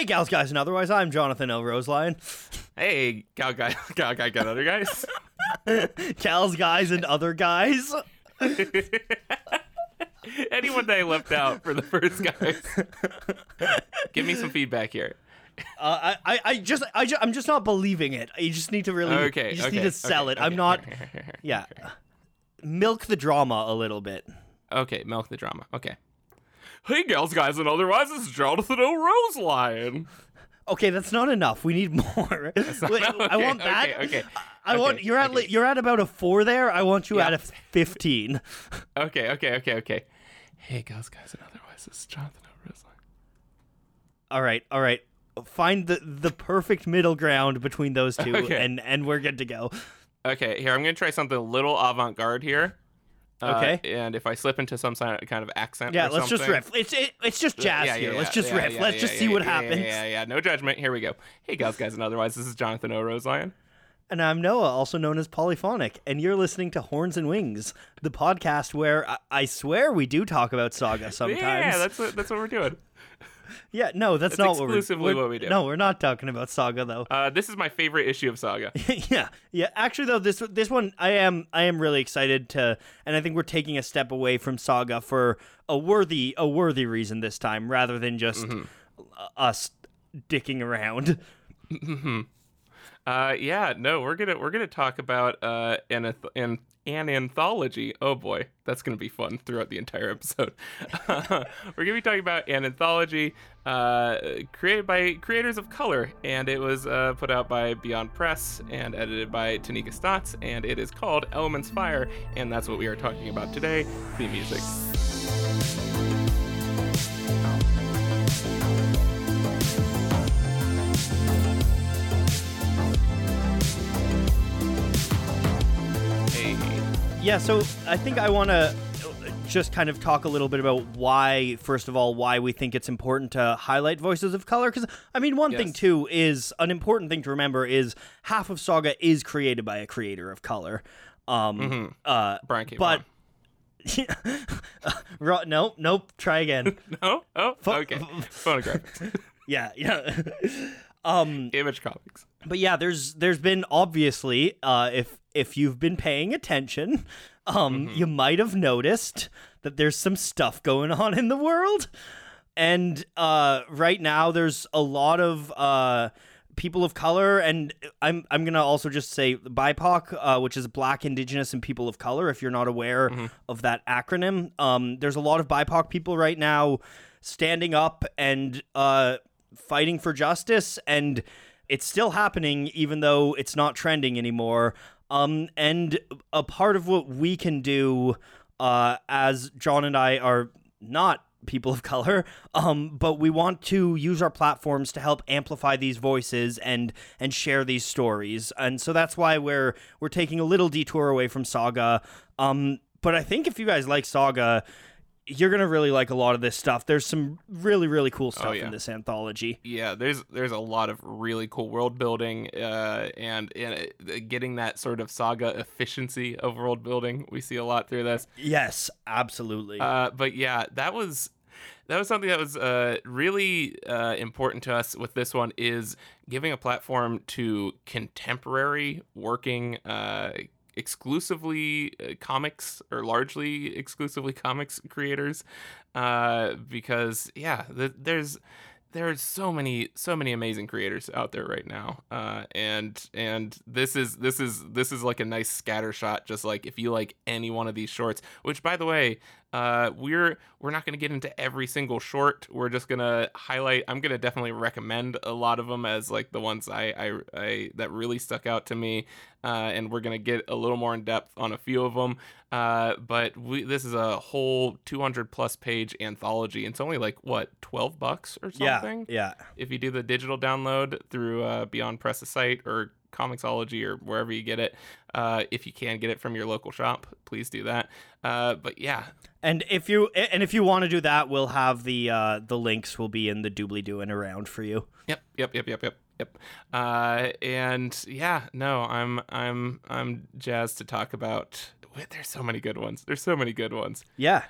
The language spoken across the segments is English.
Hey, gals, guys, and otherwise, I'm Jonathan L. Roselion. Hey, gal guy, gal guy, got other guys. gals, guys, and other guys. Anyone that I left out for the first guys. Give me some feedback here. Uh, I, I, I just, I just, I'm just not believing it. You just need to really, Okay, you just okay, need to sell okay, it. I'm not, yeah. Milk the drama a little bit. Okay, milk the drama. Okay. Hey, gals, guys, and otherwise, it's Jonathan O. Rose Lion. Okay, that's not enough. We need more. Wait, I want that. Okay, okay. I want okay, you're at okay. you're at about a four there. I want you Yeah. at a fifteen. Okay, okay, okay, okay. Hey, gals, guys, and otherwise, it's Jonathan O. Rose Lion. All right, all right. Find the the perfect middle ground between those two, Okay. and and we're good to go. Okay, here I'm gonna try something a little avant-garde here. Uh, Okay. and if I slip into some kind of accent, Yeah, let's just riff. It's it, it's just jazz Yeah, yeah, here. yeah, let's just riff. let's just see what happens. Yeah, yeah, no judgment. Here we go. Hey, gals, guys, and otherwise, this is Jonathan O. And I'm Noah, also known as Polyphonic, and you're listening to Horns and Wings, the podcast where I, I swear we do talk about Saga sometimes. Yeah, that's what that's what we're doing. Yeah, no, that's, That's not what we're, exclusively what we do. No, we're not talking about Saga though. Uh, this is my favorite issue of Saga. yeah, yeah. Actually, though, this this one I am I am really excited to, and I think we're taking a step away from Saga for a worthy a worthy reason this time, rather than just Mm-hmm. us dicking around. Uh, yeah, no, we're gonna we're gonna talk about uh an an an anthology. Oh boy, that's gonna be fun throughout the entire episode. we're gonna be talking about an anthology uh, created by creators of color, and it was uh, put out by Beyond Press and edited by Taneka Stotts, and it is called Elements Fire, and that's what we are talking about today. The music. Yeah, so I think I want to just kind of talk a little bit about why, first of all, why we think it's important to highlight voices of color. Because, I mean, one thing, too, is an important thing to remember is half of Saga is created by a creator of color. Um, uh, Brian K. but. Ro- nope, nope, try again. no, oh, okay, phonographics, yeah, yeah. um, image comics. But yeah, there's there's been obviously uh, if if you've been paying attention, um, Mm-hmm. you might have noticed that there's some stuff going on in the world, and uh, right now there's a lot of uh, people of color, and I'm I'm gonna also just say BIPOC, uh, which is Black, Indigenous, and People of Color. If you're not aware Mm-hmm. of that acronym, um, there's a lot of BIPOC people right now standing up and uh, fighting for justice, and it's still happening, even though it's not trending anymore. Um, and a part of what we can do, uh, as John and I are not people of color, um, but we want to use our platforms to help amplify these voices and and share these stories. And so that's why we're we're taking a little detour away from Saga. Um, but I think if you guys like Saga, you're gonna really like a lot of this stuff. There's some really really cool stuff yeah. in this anthology. Yeah, there's there's a lot of really cool world building, uh, and and uh, getting that sort of saga efficiency of world building. We see a lot through this. Yes, absolutely. Uh, but yeah, that was that was something that was uh, really uh, important to us with this one is giving a platform to contemporary working uh, exclusively uh, comics or largely exclusively comics creators uh, because yeah th- there's there's so many so many amazing creators out there right now uh, and and this is this is this is like a nice scatter shot just like if you like any one of these shorts which by the way uh, we're we're not going to get into every single short we're just going to highlight i'm going to definitely recommend a lot of them as like the ones I, I, I that really stuck out to me uh, and we're going to get a little more in depth on a few of them uh, but we, this is a whole 200 plus page anthology it's only like what 12 bucks or something yeah. Yeah. if you do the digital download through uh, Beyond Press's site or Comixology or wherever you get it, uh, if you can get it from your local shop, please do that. Uh, but yeah, And if you and if you want to do that, we'll have the uh, the links will be in the doobly doo and around for you. yep, yep, yep, yep, yep, yep. Uh, and yeah, no, I'm I'm I'm jazzed to talk about. There's so many good ones. There's so many good ones. Yeah.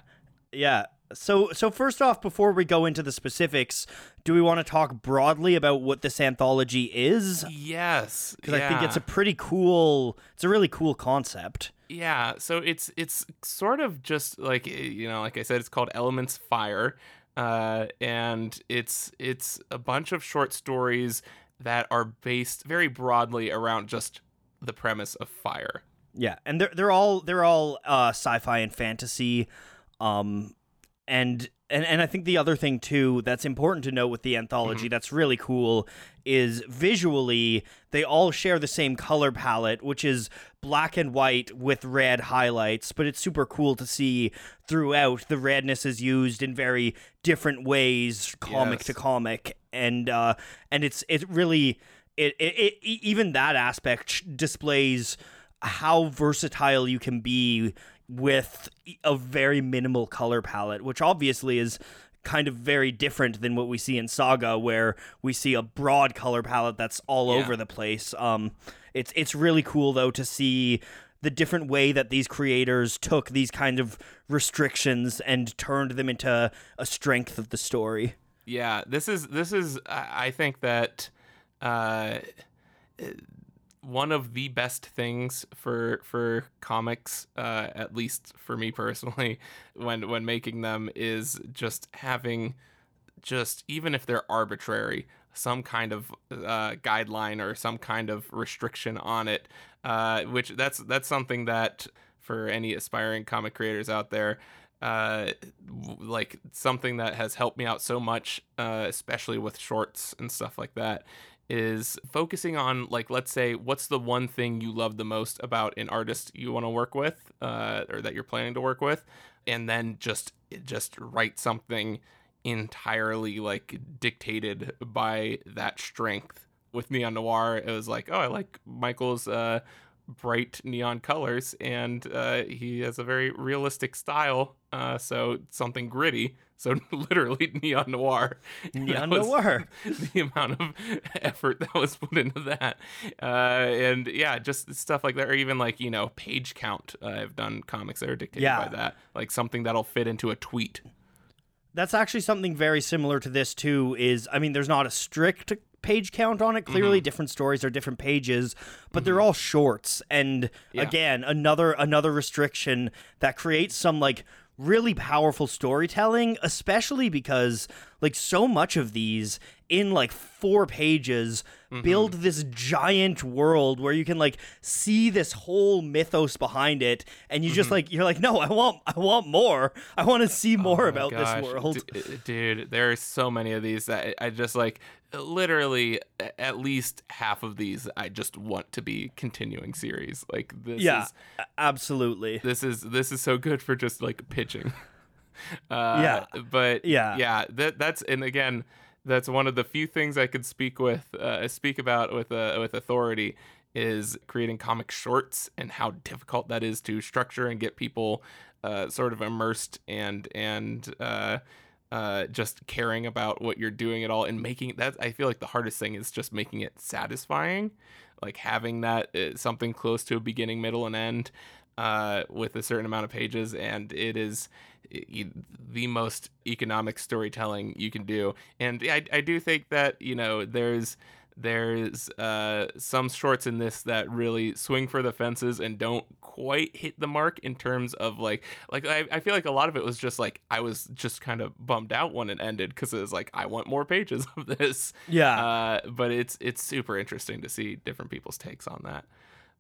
Yeah. So so first off, before we go into the specifics, do we want to talk broadly about what this anthology is? Yes, Because I think it's a pretty cool. It's a really cool concept. Yeah, so it's it's sort of just like eh, you know, like I said, it's called Elements Fire, uh, and it's it's a bunch of short stories that are based very broadly around just the premise of fire. Yeah, and they're they're all they're all uh, sci-fi and fantasy, um, and and and I think the other thing too that's important to note with the anthology that's really cool is visually they all share the same color palette, which is black and white with red highlights. But it's super cool to see throughout the redness is used in very different ways, comic Yes. to comic, and uh, and it's it really. It, it, it even that aspect sh- displays how versatile you can be with a very minimal color palette, which obviously is kind of very different than what we see in Saga, where we see a broad color palette that's all Yeah. over the place. Um, it's it's really cool though to see the different way that these creators took these kind of restrictions and turned them into a strength of the story. Yeah, this is this is I I think that uh, one of the best things for for comics, uh, at least for me personally, when when making them is just having just even if they're arbitrary, some kind of uh, guideline or some kind of restriction on it. Uh, which that's that's something that for any aspiring comic creators out there, uh, like something that has helped me out so much, uh, especially with shorts and stuff like that, is focusing on like let's say what's the one thing you love the most about an artist you want to work with, uh, or that you're planning to work with, and then just just write something entirely like dictated by that strength. With Neon Noir, it was like, oh, I like Michael's uh, bright neon colors, and uh, he has a very realistic style. Uh, so something gritty. So literally Neon Noir. Neon Noir. The amount of effort that was put into that, uh, and yeah, just stuff like that, or even like you know page count. Uh, I've done comics that are dictated Yeah. by that, like something that'll fit into a tweet. That's actually something very similar to this too. Is I mean, there's not a strict page count on it. Clearly, different stories are different pages, but they're all shorts. And Yeah. again, another another restriction that creates some like really powerful storytelling, especially because like so much of these in like four pages mm-hmm. build this giant world where you can like see this whole mythos behind it and you just mm-hmm. like you're like no i want i want more i want to see oh more Oh about gosh, this world d- dude. There are so many of these that I just like. Literally, at least half of these, I just want to be continuing series. Like this yeah is absolutely this is this is so good for just like pitching. Uh, Yeah. but Yeah. yeah. That that's and again, that's one of the few things I could speak with uh, speak about with uh, with authority is creating comic shorts and how difficult that is to structure and get people uh, sort of immersed and and uh, just caring about what you're doing at all and making that. I feel like the hardest thing is just making it satisfying, like having that uh, something close to a beginning, middle, and end uh, with a certain amount of pages, and it is the most economic storytelling you can do. And I, I do think that you know there's there's uh, some shorts in this that really swing for the fences and don't quite hit the mark in terms of like like I, I feel like a lot of it was just like I was just kind of bummed out when it ended because it was like I want more pages of this. yeah Uh, but it's it's super interesting to see different people's takes on that.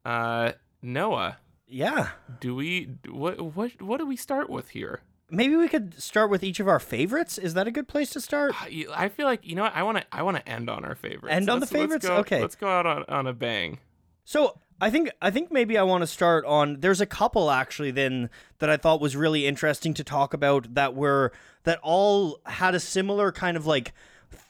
Uh, Noah, yeah do we what what what do we start with here? Maybe we could start with each of our favorites is that a good place to start I I feel like you know what I want to I want to end on our favorites. End on the Let's- let's favorites? go- Okay. let's go out on, on a bang. So I think I think maybe I want to start on. There's a couple actually then that I thought was really interesting to talk about that were that all had a similar kind of like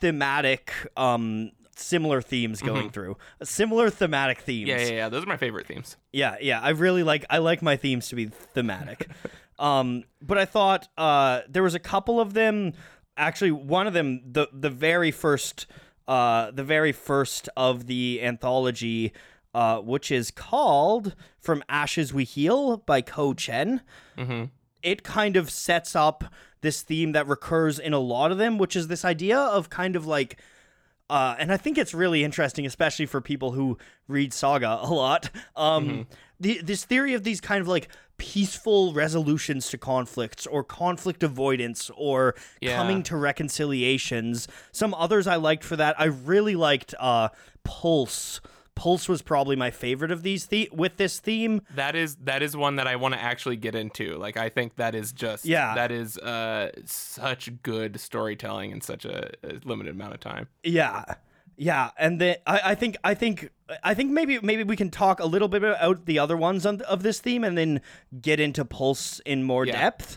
thematic um similar themes going through similar thematic themes Mm-hmm. Yeah, yeah, yeah. Those are my favorite themes. yeah yeah i really like i like my themes to be thematic um but i thought uh there was a couple of them actually one of them the the very first uh the very first of the anthology uh which is called from ashes we heal by ko chen Mm-hmm. it kind of sets up this theme that recurs in a lot of them, which is this idea of kind of like uh, and I think it's really interesting, especially for people who read Saga a lot. Um, Mm-hmm. the, this theory of these kind of like peaceful resolutions to conflicts or conflict avoidance or Yeah. coming to reconciliations. Some others I liked for that. I really liked uh, Pulse. Pulse was probably my favorite of these the- with this theme. That is that is one that I want to actually get into. Like I think that is just Yeah. that is uh such good storytelling in such a, a limited amount of time. Yeah. Yeah, and then I, I think I think I think maybe maybe we can talk a little bit about the other ones on, of this theme and then get into Pulse in more Yeah. depth.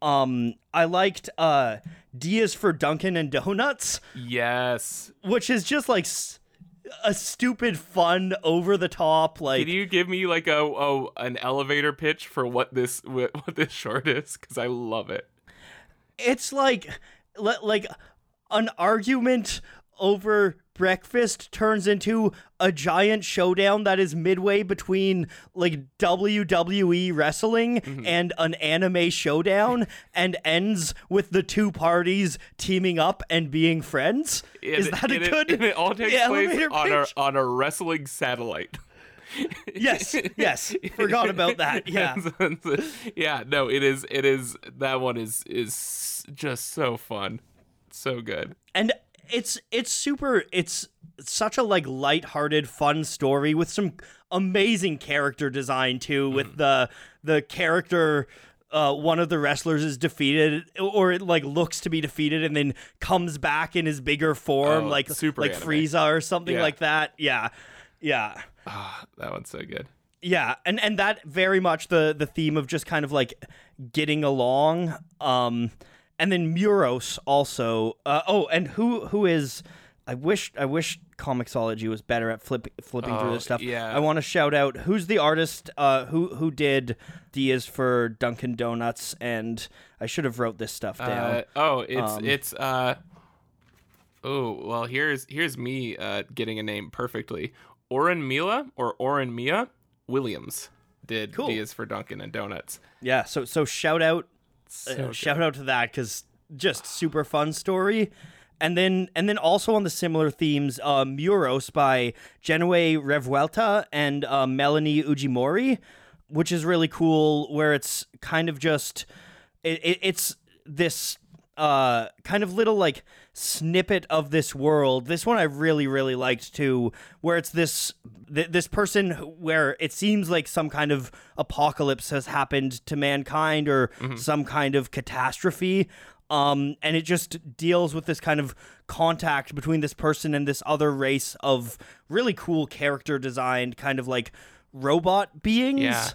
Um, I liked uh, D is for Dunkin' and Donuts, Yes. which is just like s- a stupid, fun, over the top like Can you give me like a, a an elevator pitch for what this what, what this short is? Because I love it. it's like li- like an argument over breakfast turns into a giant showdown that is midway between like WWE wrestling Mm-hmm. and an anime showdown and ends with the two parties teaming up and being friends. is that a it- good and it all takes place on a on a wrestling satellite. Yes, yes. Forgot about that. Yeah. yeah, no, it is it is that one is is just so fun. So good. and it's it's super it's such a like light-hearted fun story with some amazing character design too Mm-hmm. with the the character uh, one of the wrestlers is defeated or it like looks to be defeated and then comes back in his bigger form Oh, like super like anime. Frieza or something Yeah. like that yeah yeah Ah, that one's so good. yeah, and and that very much the the theme of just kind of like getting along. Um, and then Muros also. Uh, oh, and who who is? I wish I wish Comixology was better at flip, flipping through Oh, this stuff. yeah. I want to shout out who's the artist uh, who who did D is for Dunkin' Donuts, and I should have wrote this stuff down. Uh, oh, it's Um, it's uh Oh, well here's here's me uh getting a name perfectly. Oren Mila or Oren Mia Williams did Cool. D is for Dunkin' and Donuts. yeah, so so shout out So shout out to that because just super fun story. And then and then also on the similar themes uh, muros by genoa revuelta and uh, melanie ujimori which is really cool where it's kind of just it, it, it's this uh kind of little like snippet of this world. This one i really really liked too where it's this th- this person where it seems like some kind of apocalypse has happened to mankind or some kind of catastrophe. Um and it just deals with this kind of contact between this person and this other race of really cool character designed kind of like robot beings. Yeah.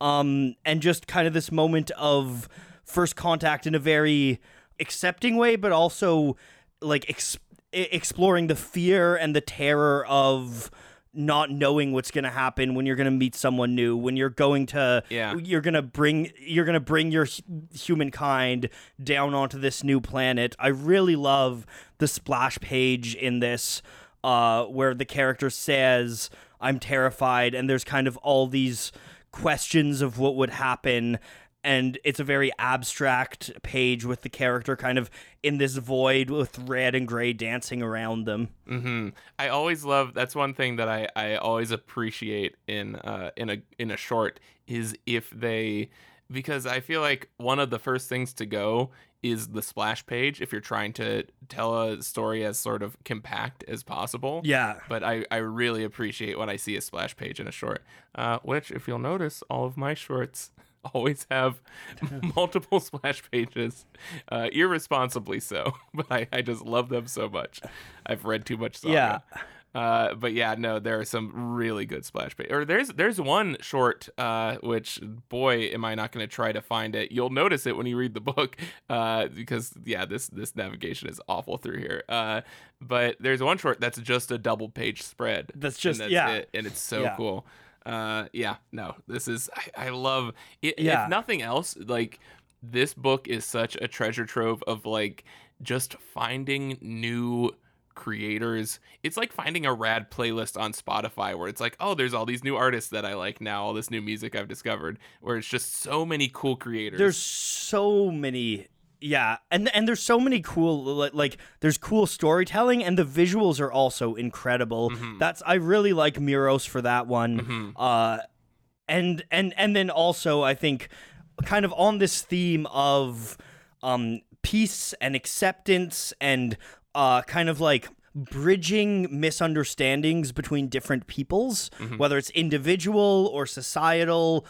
um, and just kind of this moment of first contact in a very accepting way, but also like ex- exploring the fear and the terror of not knowing what's going to happen when you're going to meet someone new when you're going to Yeah. you're going to bring you're going to bring your humankind down onto this new planet i really love the splash page in this uh where the character says i'm terrified and there's kind of all these questions of what would happen and it's a very abstract page with the character kind of in this void with red and gray dancing around them hmm I always love. That's one thing that I, I always appreciate in uh in a in a short is if they because I feel like one of the first things to go is the splash page if you're trying to tell a story as sort of compact as possible. yeah But I, I really appreciate when I see a splash page in a short, uh, which, if you'll notice, all of my shorts always have multiple splash pages, uh, irresponsibly so. But I, I just love them so much. I've read too much saga. Yeah. Uh, but yeah, no, there are some really good splash pages. Or there's there's one short, uh, which boy, am I not going to try to find it. You'll notice it when you read the book, uh, because yeah, this this navigation is awful through here. Uh, but there's one short that's just a double page spread. That's and just- that's yeah. it, and it's so Yeah. cool. Uh, yeah, no, this is I, I love. i Yeah. If nothing else, like this book is such a treasure trove of like just finding new creators. It's like finding a rad playlist on Spotify where it's like, oh, there's all these new artists that I like now, all this new music I've discovered, where it's just so many cool creators. There's so many yeah, and and there's so many cool like, there's cool storytelling and the visuals are also incredible. Mhm. That's I really like Muros for that one. Mhm. Uh and and and then also I think kind of on this theme of um peace and acceptance and uh kind of like bridging misunderstandings between different peoples Mhm. whether it's individual or societal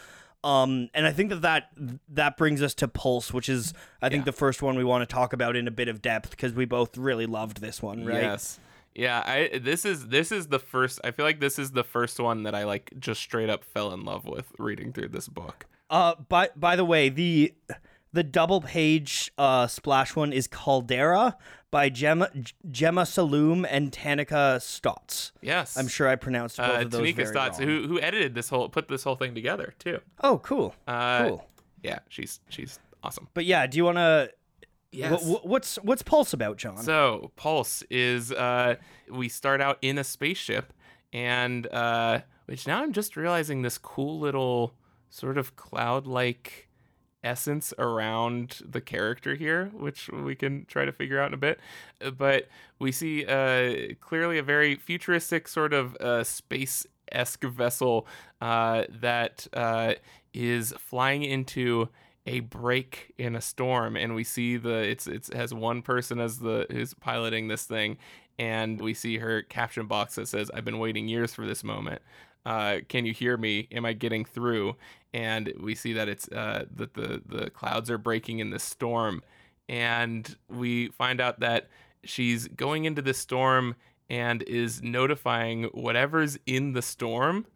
um and i think that that that brings us to pulse which is i think Yeah. the first one we want to talk about in a bit of depth because we both really loved this one right Yes. Yeah, I this is this is the first I feel like this is the first one that I like just straight up fell in love with reading through this book. Uh, by by the way, the the double page uh splash one is Caldera by Gemma Gemma Saloom and Taneka Stotts. Yes. I'm sure I pronounced both uh, of those Taneka very Stotts, wrong. who who edited this whole put this whole thing together too. Oh, cool, Uh, cool. Yeah, she's she's awesome. But yeah, do you want to? Yes. what's what's Pulse about, John? So Pulse is uh we start out in a spaceship and uh which now I'm just realizing this cool little sort of cloud like essence around the character here, which we can try to figure out in a bit. Uh, But we see uh clearly a very futuristic sort of uh space esque vessel uh that uh is flying into a break in a storm. And we see the it's it's has one person as the who's piloting this thing. And we see her caption box that says i've been waiting years for this moment uh, can you hear me? Am i getting through? And we see that it's uh, that the the clouds are breaking in the storm. And we find out that she's going into the storm and is notifying whatever's in the storm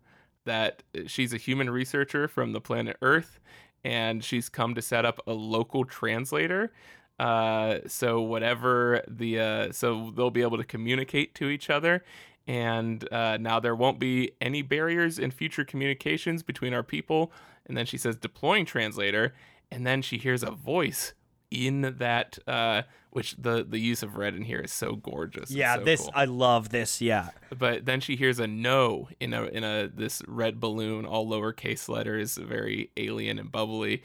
that she's a human researcher from the planet Earth and she's come to set up a local translator. Uh, so whatever the uh, so they'll be able to communicate to each other, and uh, now there won't be any barriers in future communications between our people. And then she says deploying translator, and then she hears a voice in that uh, which the the use of red in here is so gorgeous. Yeah, so this cool I love this. Yeah, but then she hears a no in a in a this red balloon all lowercase letters very alien and bubbly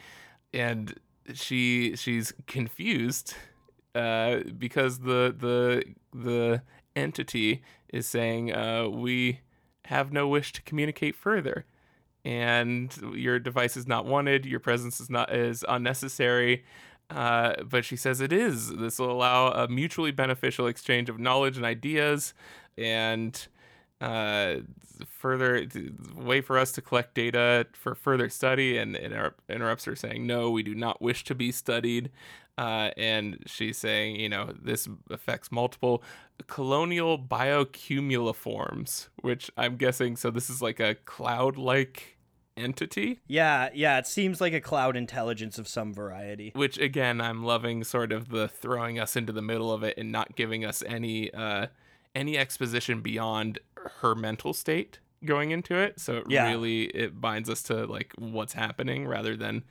and she she's confused uh because the the the entity is saying uh we have no wish to communicate further and your device is not wanted your presence is not is unnecessary uh, but she says it is. This will allow a mutually beneficial exchange of knowledge and ideas, and uh, further way for us to collect data for further study. And inter- interrupts her, saying, "No, we do not wish to be studied." Uh, and she's saying, you know, this affects multiple colonial biocumuliforms, which I'm guessing. So this is like a cloud-like entity. yeah, yeah. It seems like a cloud intelligence of some variety. which again i'm loving sort of the throwing us into the middle of it and not giving us any uh any exposition beyond her mental state going into it so it Yeah. really it binds us to like what's happening rather than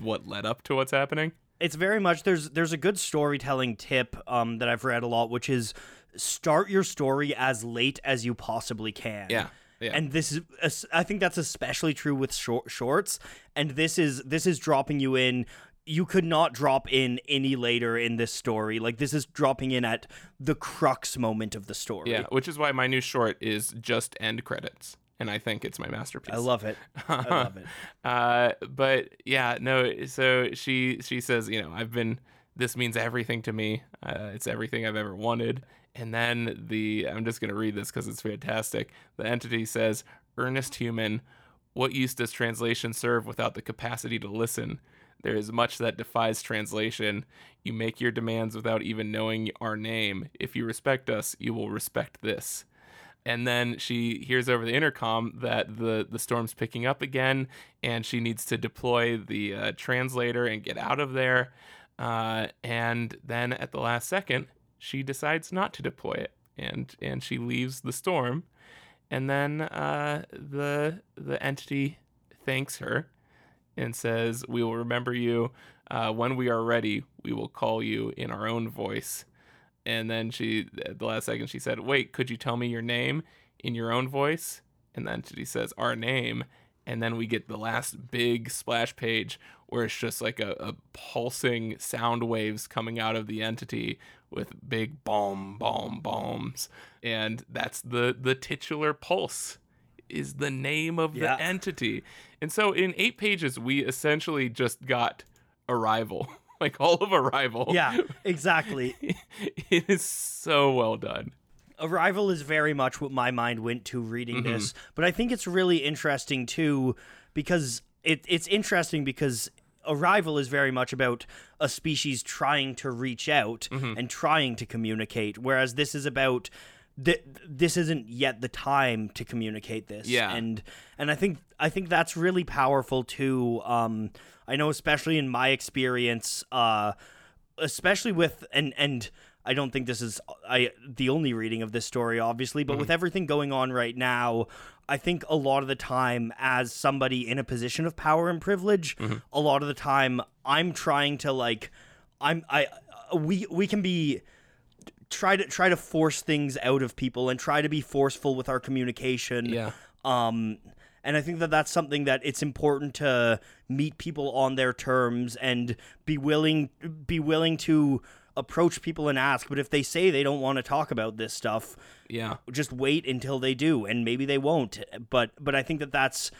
what led up to what's happening it's very much there's there's a good storytelling tip um that I've read a lot, which is start your story as late as you possibly can. yeah yeah And this is I think that's especially true with short, shorts and this is this is dropping you in you could not drop in any later in this story. Like this is dropping in at the crux moment of the story. yeah which is why my new short is just end credits and i think it's my masterpiece I love it. I love it. uh, but yeah, no. So she she says, you know, I've been. This means everything to me. Uh, it's everything I've ever wanted. And then the I'm just gonna read this because it's fantastic. The entity says, "Earnest human, what use does translation serve without the capacity to listen? There is much that defies translation. You make your demands without even knowing our name. If you respect us, you will respect this." And then she hears over the intercom that the the storm's picking up again and she needs to deploy the uh, translator and get out of there. Uh, and then at the last second she decides not to deploy it and and she leaves the storm. And then uh, the the entity thanks her and says we will remember you. Uh, when we are ready we will call you in our own voice and then she at the last second she said, "Wait, could you tell me your name in your own voice?" And then she says, "Our name." And then we get the last big splash page where it's just like a, a pulsing sound waves coming out of the entity with big bomb bomb bombs and that's the the titular pulse is the name of Yeah. the entity and so in eight pages we essentially just got arrival like all of arrival Yeah, exactly. it is so well done Arrival is very much what my mind went to reading Mm-hmm. this, but I think it's really interesting too because it it's interesting because Arrival is very much about a species trying to reach out Mm-hmm. and trying to communicate, whereas this is about th- this isn't yet the time to communicate this. Yeah. and and I think I think that's really powerful too. Um, I know, especially in my experience, uh, especially with and and I don't think this is I the only reading of this story, obviously, but with everything going on right now, I think a lot of the time, as somebody in a position of power and privilege, a lot of the time I'm trying to like, I'm I we we can be try to try to force things out of people and try to be forceful with our communication. Yeah. Um, and I think that that's something that it's important to meet people on their terms and be willing be willing to approach people and ask. But if they say they don't want to talk about this stuff, yeah just wait until they do, and maybe they won't. But but I think that that's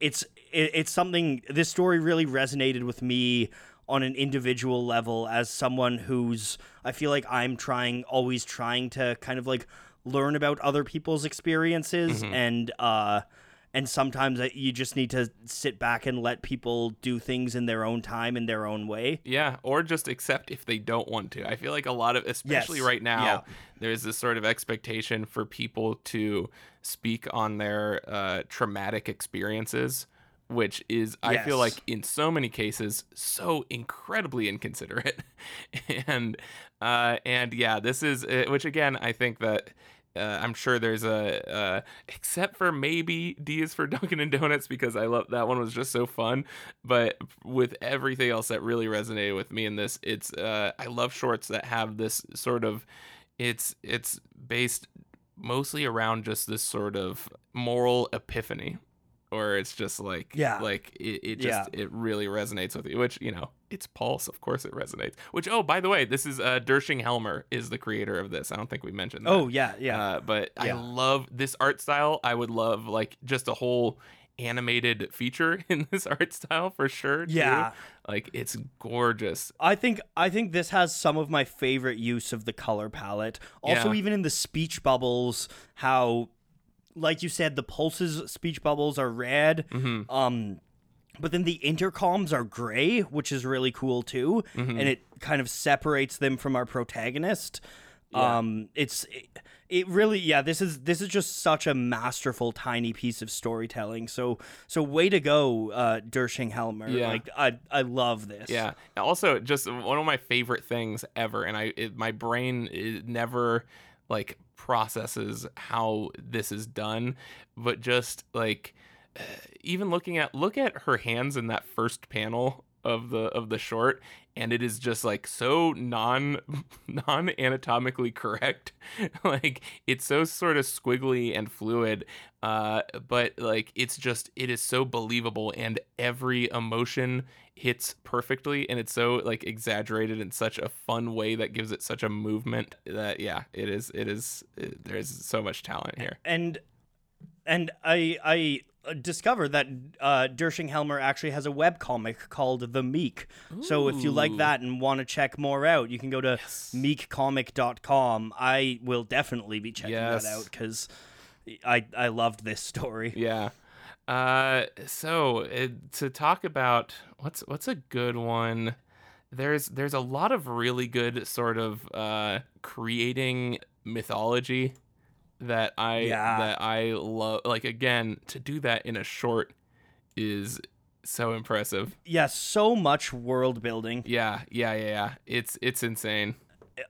it's it, it's something. This story really resonated with me on an individual level as someone who's I feel like I'm trying always trying to kind of like learn about other people's experiences and uh and sometimes you just need to sit back and let people do things in their own time in their own way. Yeah, or just accept if they don't want to. I feel like a lot of, especially right now, Yeah. there's this sort of expectation for people to speak on their uh, traumatic experiences, which is, I feel like, in so many cases, so incredibly inconsiderate. and uh, and yeah, this is, uh, which again, I think that. Uh, I'm sure there's a, uh, except for maybe D is for Dunkin' and Donuts because I love that one was just so fun. But with everything else that really resonated with me in this, it's uh, I love shorts that have this sort of, it's it's based mostly around just this sort of moral epiphany, or it's just like Yeah. like it, it just it really resonates with you. Which you know it's Pulse, of course it resonates. Which oh by the way, this is uh, Dershing Helmer is the creator of this. I don't think we mentioned that. Oh yeah, yeah. Uh, but I love this art style. I would love like just a whole animated feature in this art style for sure. too. Yeah. Like it's gorgeous. I think I think this has some of my favorite use of the color palette. Also, Yeah. even in the speech bubbles, how, like you said, the pulses speech bubbles are red. Mm-hmm. Um, but then the intercoms are gray, which is really cool too, Mm-hmm. and it kind of separates them from our protagonist. Yeah. Um, it's it, it really yeah. This is this is just such a masterful tiny piece of storytelling. So so way to go, uh, Dershing Helmer. Yeah. Like I I love this. Yeah. Also, just one of my favorite things ever, and I it, my brain never like processes how this is done, but just like even looking at look at her hands in that first panel of the of the short and it is just like so non non anatomically correct. Like it's so sort of squiggly and fluid uh but like it's just it is so believable and every emotion hits perfectly and it's so like exaggerated in such a fun way that gives it such a movement that yeah it is it is it, there's so much talent here. And and I I discovered that uh, Dershing Helmer actually has a webcomic called The Meek. So if you like that and want to check more out, you can go to meekcomic.com. I will definitely be checking Yes. that out because I I loved this story. Yeah. Uh, so uh, to talk about what's what's a good one, there's there's a lot of really good sort of uh creating mythology that I Yeah. that I love. Like again, to do that in a short is so impressive. Yeah, so much world building. Yeah, yeah, yeah, yeah. It's it's insane.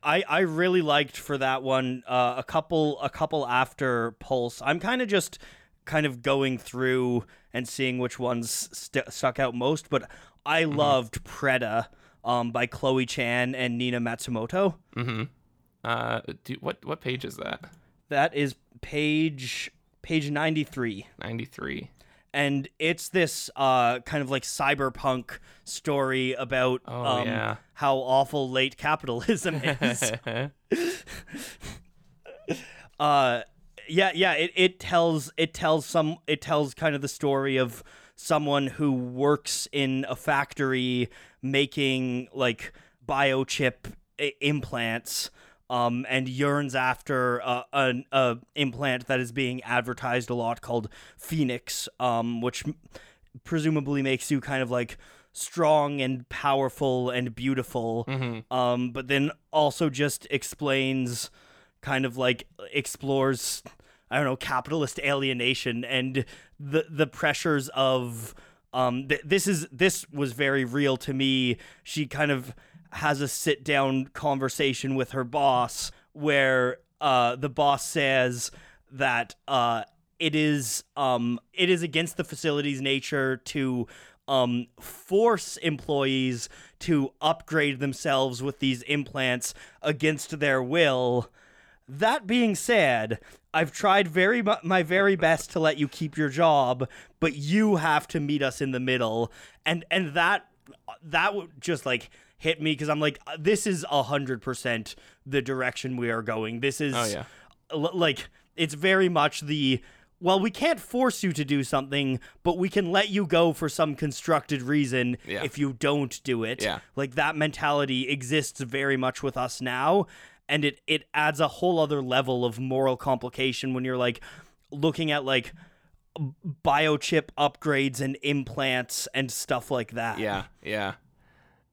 I, I really liked for that one uh, a couple a couple after Pulse. I'm kind of just kind of going through and seeing which ones st- stuck out most, but I loved Preda um, by Chloe Chan and Nina Matsumoto. Mm-hmm. Uh, do, what what page is that? That is page page 93. 93. And it's this uh, kind of like cyberpunk story about Oh, um, yeah. how awful late capitalism is. uh yeah yeah it, it tells it tells some it tells kind of the story of someone who works in a factory making like biochip I- implants um and yearns after uh, an a implant that is being advertised a lot called Phoenix um which m- presumably makes you kind of like strong and powerful and beautiful. Um but then also just explains kind of like explores I don't know capitalist alienation and the the pressures of um th- this is this was very real to me. She kind of has a sit down conversation with her boss where uh the boss says that uh it is um it is against the facility's nature to um force employees to upgrade themselves with these implants against their will that being said, I've tried very my very best to let you keep your job, but you have to meet us in the middle. And and that that would just like hit me because I'm like, uh, this is a hundred percent the direction we are going. This is Oh, yeah. l- like it's very much the well, we can't force you to do something, but we can let you go for some constructed reason Yeah. if you don't do it. Yeah. Like that mentality exists very much with us now. And it, it adds a whole other level of moral complication when you're like looking at like biochip upgrades and implants and stuff like that. Yeah, yeah.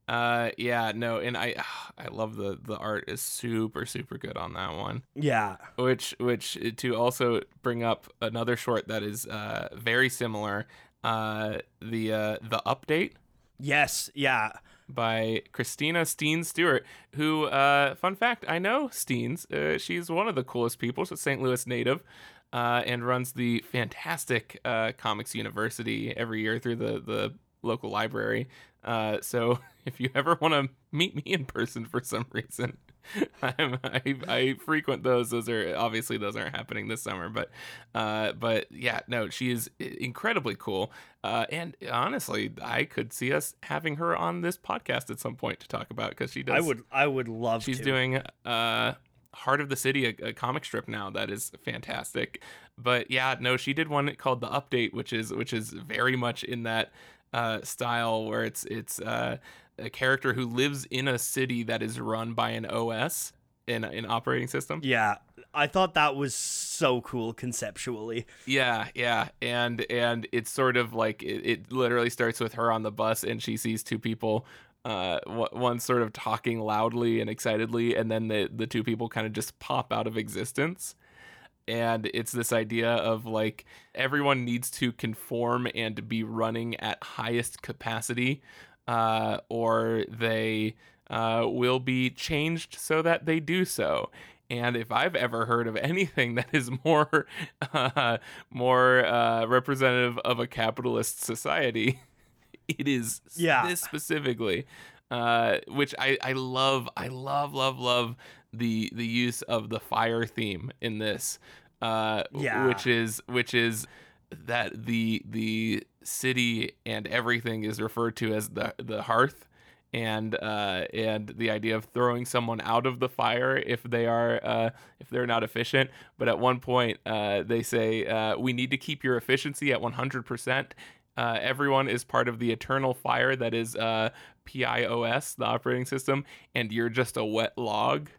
Uh yeah, no, and I I love the the art is super super good on that one. Yeah. Which which to also bring up another short that is uh very similar, uh the uh the update Yes. Yeah. by Christina Steenz Stewart, who, uh, fun fact, I know Steenz. Uh, she's one of the coolest people. She's a St. Louis native uh, and runs the fantastic uh, Comics University every year through the, the local library. Uh, so if you ever want to meet me in person for some reason, I'm, I, I frequent those. Those are obviously those aren't happening this summer, but uh, but yeah, no, she is incredibly cool. Uh, and honestly, I could see us having her on this podcast at some point to talk about because she does. I would I would love She's to. doing uh, Heart of the City, a, a comic strip now that is fantastic. But yeah, no, she did one called the Update, which is which is very much in that uh, style where it's it's uh, a character who lives in a city that is run by an OS in an operating system. Yeah. I thought that was so cool conceptually. Yeah, yeah, and and it's sort of like it, it literally starts with her on the bus and she sees two people, uh, one sort of talking loudly and excitedly, and then the the two people kind of just pop out of existence. And it's this idea of like everyone needs to conform and be running at highest capacity, uh, or they uh, will be changed so that they do so. And if I've ever heard of anything that is more uh, more uh, representative of a capitalist society, it is Yeah. this specifically. Uh, which I, I love. I love love love the the use of the fire theme in this. Uh, Yeah. which is which is that the the city and everything is referred to as the the hearth and uh, and the idea of throwing someone out of the fire if they are uh, if they're not efficient. But at one point, uh, they say uh, we need to keep your efficiency at 100 percent. Uh, everyone is part of the eternal fire that is uh, PIOS, the operating system, and you're just a wet log.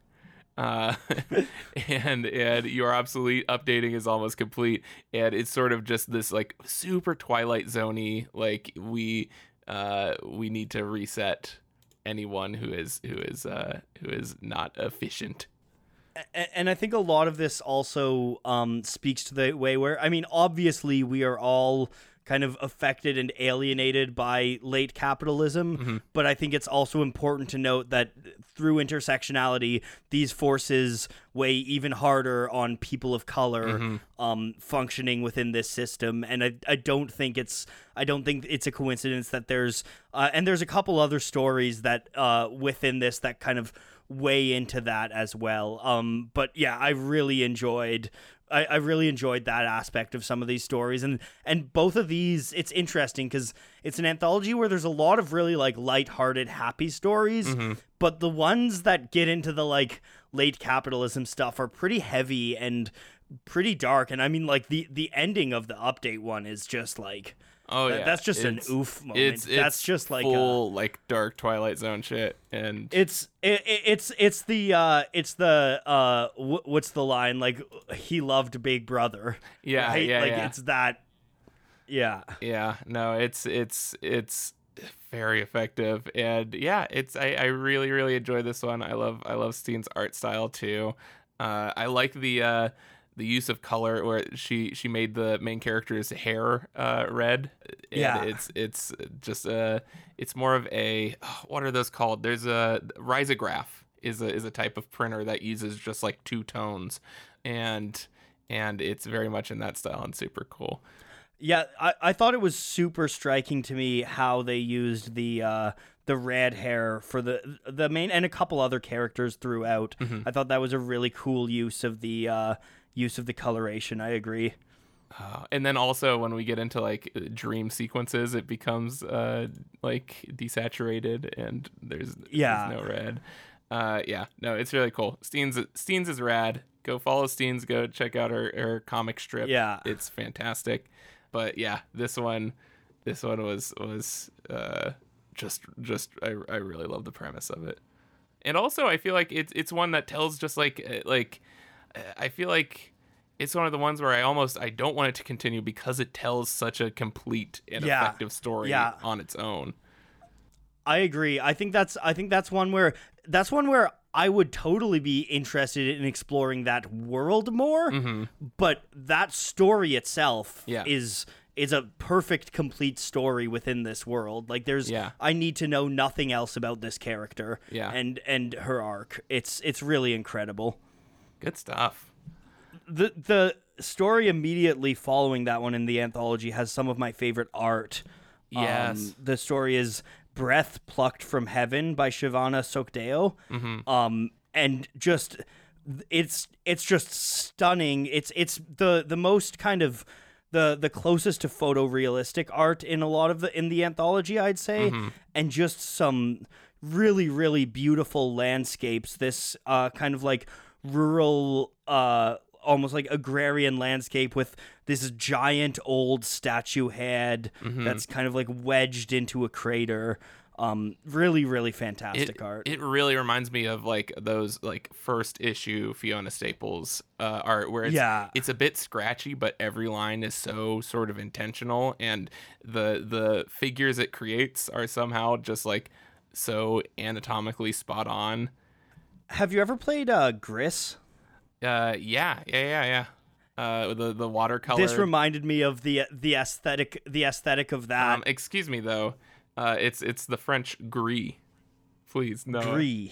Uh, and and your obsolete updating is almost complete, and it's sort of just this like super Twilight Zoney like we uh we need to reset anyone who is who is uh who is not efficient. And I think a lot of this also um, speaks to the way where I mean, obviously, we are all kind of affected and alienated by late capitalism, but I think it's also important to note that through intersectionality, these forces weigh even harder on people of color um, functioning within this system. And I, I don't think it's I don't think it's a coincidence that there's uh, and there's a couple other stories that uh, within this that kind of weigh into that as well. Um, but yeah, I really enjoyed. I, I really enjoyed that aspect of some of these stories, and and both of these. It's interesting because it's an anthology where there's a lot of really like light-hearted, happy stories, Mm-hmm. but the ones that get into the like late capitalism stuff are pretty heavy and pretty dark. And I mean, like the the ending of the update one is just like Oh that- yeah, that's just an oof moment. It's, that's it's just like a, full like dark Twilight Zone shit, and It's it, it- it's it's the uh it's the uh wh- what's the line like he loved Big Brother. yeah, right? yeah, like yeah. it's that. Yeah, Yeah, no, it's it's it's very effective, and yeah, it's I, I really really enjoy this one. I love I love Steenz's art style too. Uh, I like the uh, the use of color where she she made the main character's hair uh, red. And Yeah. it's it's just uh it's more of a oh, what are those called? There's a risograph is a is a type of printer that uses just like two tones, and and it's very much in that style and super cool. yeah. I, I thought it was super striking to me how they used the uh the red hair for the the main and a couple other characters throughout. Mm-hmm. I thought that was a really cool use of the uh use of the coloration. I agree. Uh, and then also when we get into like dream sequences, it becomes uh like desaturated and there's, Yeah. there's no red. Uh, yeah, no, it's really cool. Steenz Steenz is rad. Go follow Steenz. Go check out her her comic strip. Yeah. it's fantastic. But yeah, this one, this one was was uh just just I I really love the premise of it. And also, I feel like it's it's one that tells just like uh, like I feel like it's one of the ones where I almost I don't want it to continue because it tells such a complete and Yeah. effective story Yeah. on its own. I agree. I think that's I think that's one where that's one where I would totally be interested in exploring that world more. But that story itself Mm-hmm. Yeah. is is a perfect complete story within this world. Like there's Yeah. I need to know nothing else about this character Yeah. and and her arc. It's it's really incredible. Good stuff. the the story immediately following that one in the anthology has some of my favorite art. Yes. Um, the story is Breath Plucked from Heaven by Shivana Sookdeo. Mm-hmm. Um, and just it's it's just stunning. It's it's the the most kind of the the closest to photorealistic art in a lot of the in the anthology, I'd say, Mm-hmm. and just some really really beautiful landscapes. This uh kind of like rural uh almost like agrarian landscape with this giant old statue head Mm-hmm. that's kind of like wedged into a crater. Um, really, really fantastic It, art. it really reminds me of like those like first issue Fiona Staples uh, art where it's Yeah. it's a bit scratchy, but every line is so sort of intentional, and the the figures it creates are somehow just like so anatomically spot on. Have you ever played uh, Gris? Uh, yeah, yeah, yeah, yeah. Uh, the the watercolor. This reminded me of the the aesthetic the aesthetic of that um, excuse me though, uh, it's it's the French gris. Please no. Gris.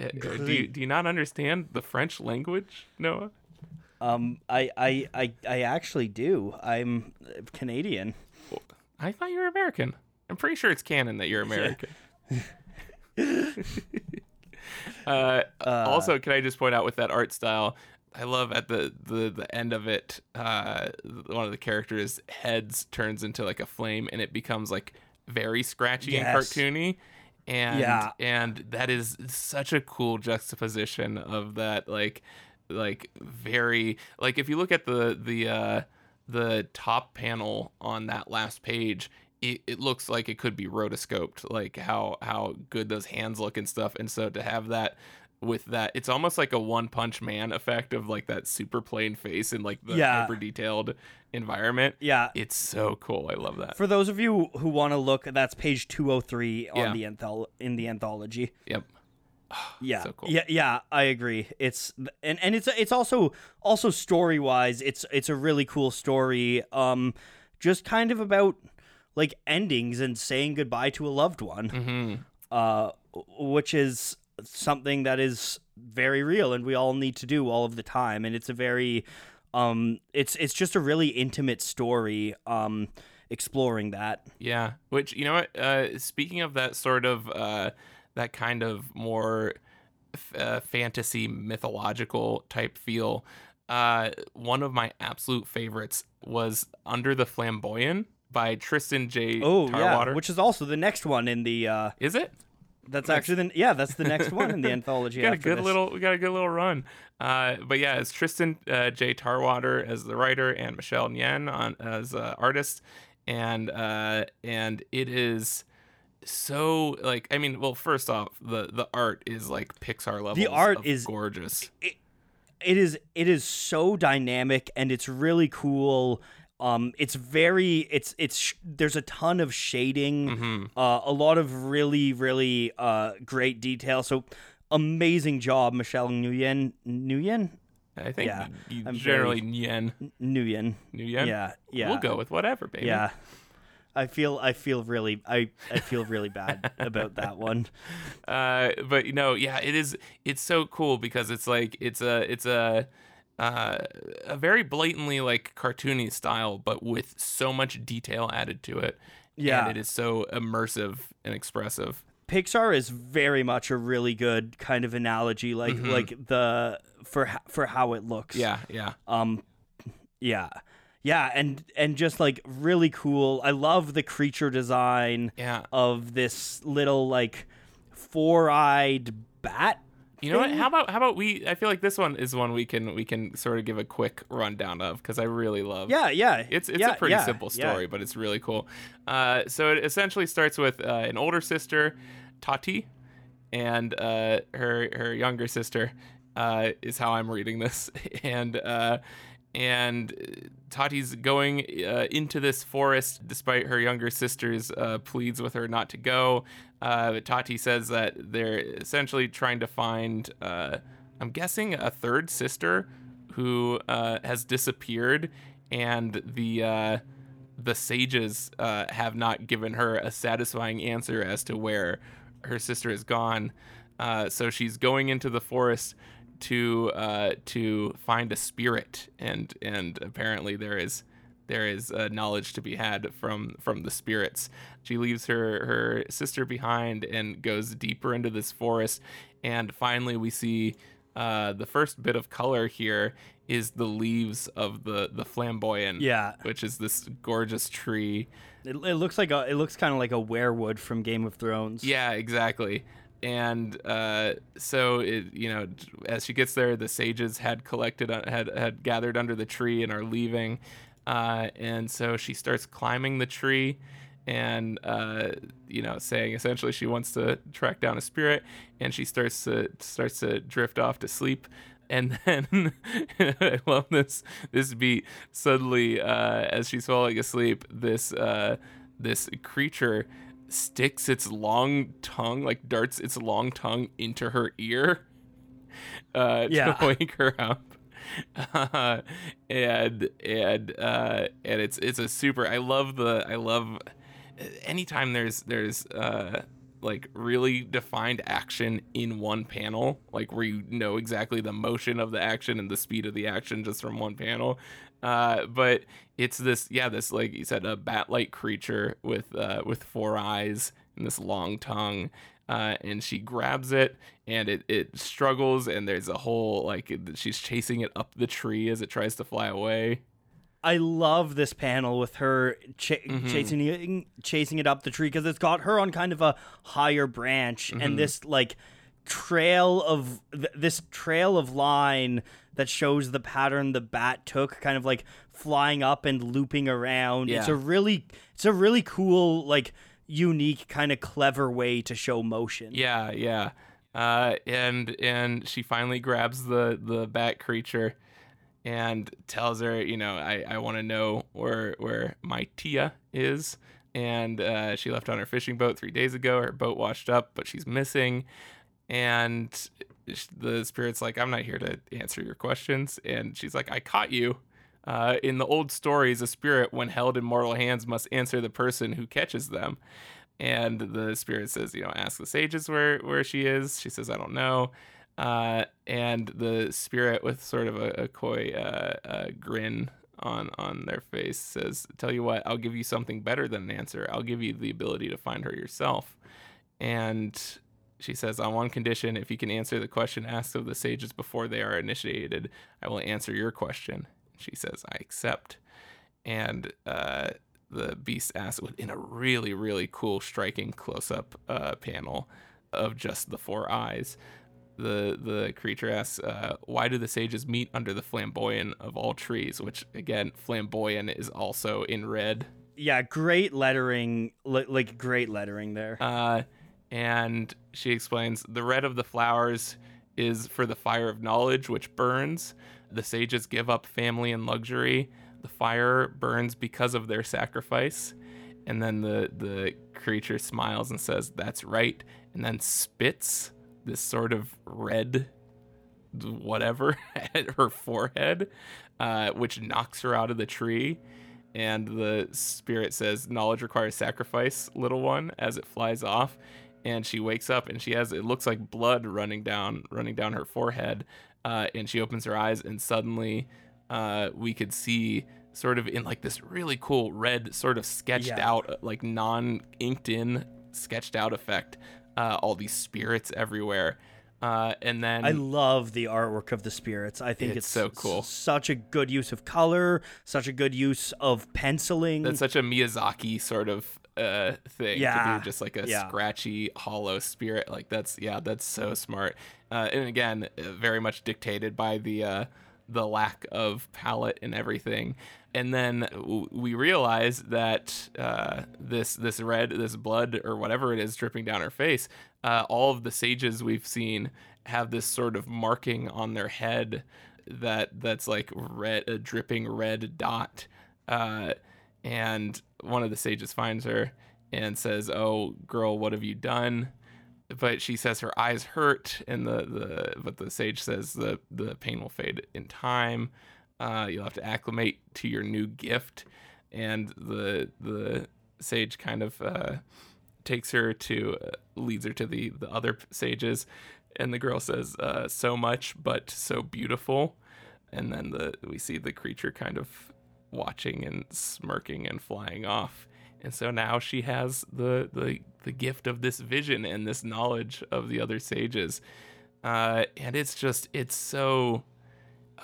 Uh, uh, Do you do you not understand the French language, Noah? Um, I, I, I, I actually do. I'm Canadian. I thought you were American. I'm pretty sure it's canon that you're American. uh, also, can I just point out with that art style, I love at the the, the end of it, uh, one of the characters' heads turns into like a flame, and it becomes like very scratchy and Yes. cartoony. And Yeah. and that is such a cool juxtaposition of that like like very like if you look at the the uh the top panel on that last page it, it looks like it could be rotoscoped like how how good those hands look and stuff and so to have that with that it's almost like a one punch man effect of like that super plain face and like the Yeah. hyper detailed environment Yeah. it's so cool i love that For those of you who want to look, that's page 203 on Yeah. the anthol- in the anthology. yep Yeah. So cool. Yeah, yeah, I agree. It's and and it's it's also also story-wise, it's it's a really cool story um just kind of about like endings and saying goodbye to a loved one. hmm uh, which is something that is very real and we all need to do all of the time. And it's a very, um, it's it's just a really intimate story, um, exploring that. Yeah, which you know what? Uh, speaking of that sort of uh, that kind of more f- uh, fantasy mythological type feel. Uh, one of my absolute favorites was Under the Flamboyant by Tristan J. Oh Tarwater. yeah, which is also the next one in the. Uh, is it? that's actually the yeah, that's the next one in the anthology. We got a good this. little we got a good little run. Uh, but yeah, it's Tristan uh, J. Tarwater as the writer and Michelle Nyen on as uh, artist, and uh, and it is so like I mean, well, first off, the the art is like Pixar level. The art is- gorgeous. it is it is so dynamic and it's really cool um it's very it's it's sh- there's a ton of shading hmm uh a lot of really really uh great detail. So amazing job michelle nguyen nguyen? I think Yeah, you I'm generally Nyen nguyen. Nguyen. yeah yeah. We'll go with whatever, baby. yeah. I feel i feel really i i feel really bad about that one. Uh but you know yeah it is it's so cool because it's like it's a it's a uh, a very blatantly like cartoony style but with so much detail added to it Yeah. and it is so immersive and expressive Pixar is very much a really good kind of analogy, like Mhm. like the for for how it looks. yeah yeah Um. Yeah. Yeah, and and just like really cool. I love the creature design yeah of this little like four-eyed bat. You know what how about how about we i feel like this one is one we can we can sort of give a quick rundown of because i really love Yeah, yeah. It's it's yeah, a pretty yeah, simple yeah. story, but it's really cool. Uh, so it essentially starts with uh, an older sister, Tati, and uh, her her younger sister uh, is how I'm reading this, and uh, and Tati's going uh, into this forest despite her younger sister's uh, pleads with her not to go. Uh, Tati says that they're essentially trying to find, uh, I'm guessing, a third sister who uh, has disappeared, and the uh, the sages uh, have not given her a satisfying answer as to where her sister is gone. Uh, so she's going into the forest to to find a spirit, and and apparently there is there is uh, knowledge to be had from from the spirits. She leaves her her sister behind and goes deeper into this forest, and finally we see uh, the first bit of color here is the leaves of the the flamboyant, Yeah. which is this gorgeous tree. It, it looks like a it looks kind of like a weirwood from Game of Thrones. Yeah, exactly. And uh, so it, you know, as she gets there, the sages had collected, uh, had had gathered under the tree and are leaving. Uh, and so she starts climbing the tree, and uh, you know, saying essentially she wants to track down a spirit, and she starts to starts to drift off to sleep. And then I love this this beat. Suddenly, uh, as she's falling asleep, this uh, this creature sticks its long tongue, like darts its long tongue into her ear uh, Yeah. to wake her up. Uh, and and uh, and it's it's a super. I love the I love anytime there's there's uh like really defined action in one panel, like where you know exactly the motion of the action and the speed of the action just from one panel. Uh, but it's this, yeah, this like you said, a bat-like creature with uh, with four eyes and this long tongue. Uh, and she grabs it and it, it struggles and there's a whole like she's chasing it up the tree as it tries to fly away I love this panel with her ch- Mhm. chasing it, chasing it up the tree because it's got her on kind of a higher branch Mhm. and this like trail of th- this trail of line that shows the pattern the bat took kind of like flying up and looping around it's a really it's a really cool like unique kind of clever way to show motion Yeah, yeah. Uh, and and she finally grabs the the bat creature and tells her, you know, I, I want to know where where my Tia is. And uh, she left on her fishing boat three days ago. Her boat washed up, but she's missing. And the spirit's like, I'm not here to answer your questions. And she's like, I caught you. Uh, in the old stories, a spirit, when held in mortal hands, must answer the person who catches them. And the spirit says, you know, ask the sages where where she is. She says, I don't know. Uh, and the spirit, with sort of a, a coy uh, uh, grin on on their face, says, "Tell you what, I'll give you something better than an answer. I'll give you the ability to find her yourself." And she says, on one condition, if you can answer the question asked of the sages before they are initiated, I will answer your question. She says, I accept. And uh, the beast asks in a really, really cool, striking close up uh, panel of just the four eyes. The, the creature asks, uh, Why do the sages meet under the flamboyant of all trees? Which, again, flamboyant is also in red. Yeah, great lettering, li- like great lettering there. Uh, and she explains the red of the flowers is for the fire of knowledge, which burns. The sages give up family and luxury. The fire burns because of their sacrifice. And then the, the creature smiles and says, That's right. And then spits this sort of red whatever at her forehead, uh, which knocks her out of the tree. And the spirit says, Knowledge requires sacrifice, little one, as it flies off and she wakes up and she has it looks like blood running down running down her forehead uh, and she opens her eyes and suddenly uh, we could see sort of in like this really cool red sort of sketched Yeah. out uh, like non inked in sketched out effect uh, all these spirits everywhere uh, and then I love the artwork of the spirits. I think It's it's, so s- cool. Such a good use of color, such a good use of penciling. that's such a Miyazaki sort of uh thing to Yeah. do just like a Yeah. scratchy hollow spirit like that's yeah that's so smart uh, and again uh, very much dictated by the uh the lack of palette and everything and then we realize that uh, this this red this blood or whatever it is dripping down her face uh, all of the sages we've seen have this sort of marking on their head that that's like red a dripping red dot uh, and one of the sages finds her and says, "Oh, girl, what have you done?" But she says her eyes hurt, and the, the but the sage says the the pain will fade in time. Uh, you'll have to acclimate to your new gift, and the the sage kind of uh, takes her to uh, leads her to the the other sages, and the girl says, uh, "So much, but so beautiful." And then the we see the creature kind of watching and smirking and flying off. And so now she has the the the gift of this vision and this knowledge of the other sages. Uh, and it's just it's so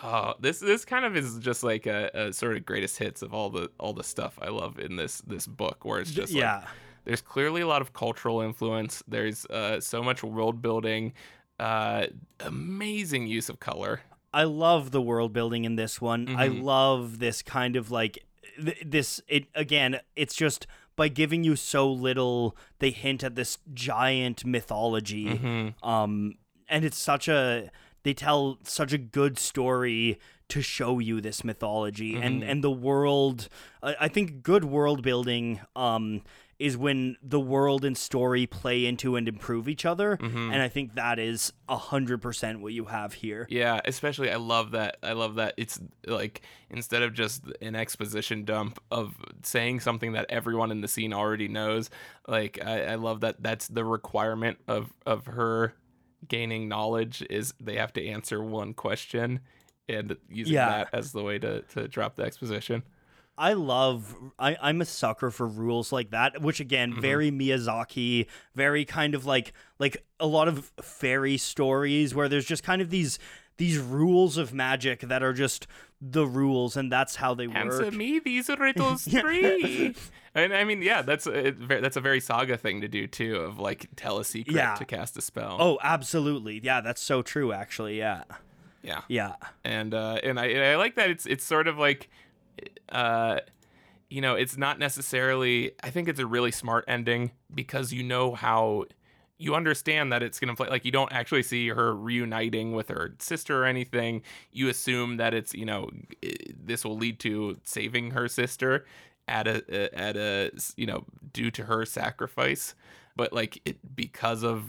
uh, this this kind of is just like a, a sort of greatest hits of all the all the stuff I love in this this book where it's just like, yeah. there's clearly a lot of cultural influence. There's uh, so much world building, uh, amazing use of color. I love the world building in this one. I Mhm. love this kind of like th- this it again, it's just by giving you so little they hint at this giant mythology. Mhm. Um and it's such a they tell such a good story to show you this mythology and Mhm. and the world I, I think good world building um is when the world and story play into and improve each other Mhm. and i think that is a hundred percent what you have here Yeah, especially I love that. I love that it's like instead of just an exposition dump of saying something that everyone in the scene already knows. Like I, I love that that's the requirement of of her gaining knowledge is they have to answer one question and using Yeah. that as the way to to drop the exposition. I love I, I'm a sucker for rules like that, which again, Mhm. very Miyazaki, very kind of like like a lot of fairy stories where there's just kind of these these rules of magic that are just the rules and that's how they Answer work. me these riddles three. and I mean, yeah, that's a, that's a very saga thing to do too, of like tell a secret Yeah. to cast a spell. Oh, absolutely. Yeah, that's so true actually. Yeah. yeah. Yeah. and uh, and I and I like that it's it's sort of like, uh, you know, it's not necessarily. I think it's a really smart ending because you know how you understand that it's gonna play. Like you don't actually see her reuniting with her sister or anything. You assume that it's you know this will lead to saving her sister at a at a you know due to her sacrifice but like it because of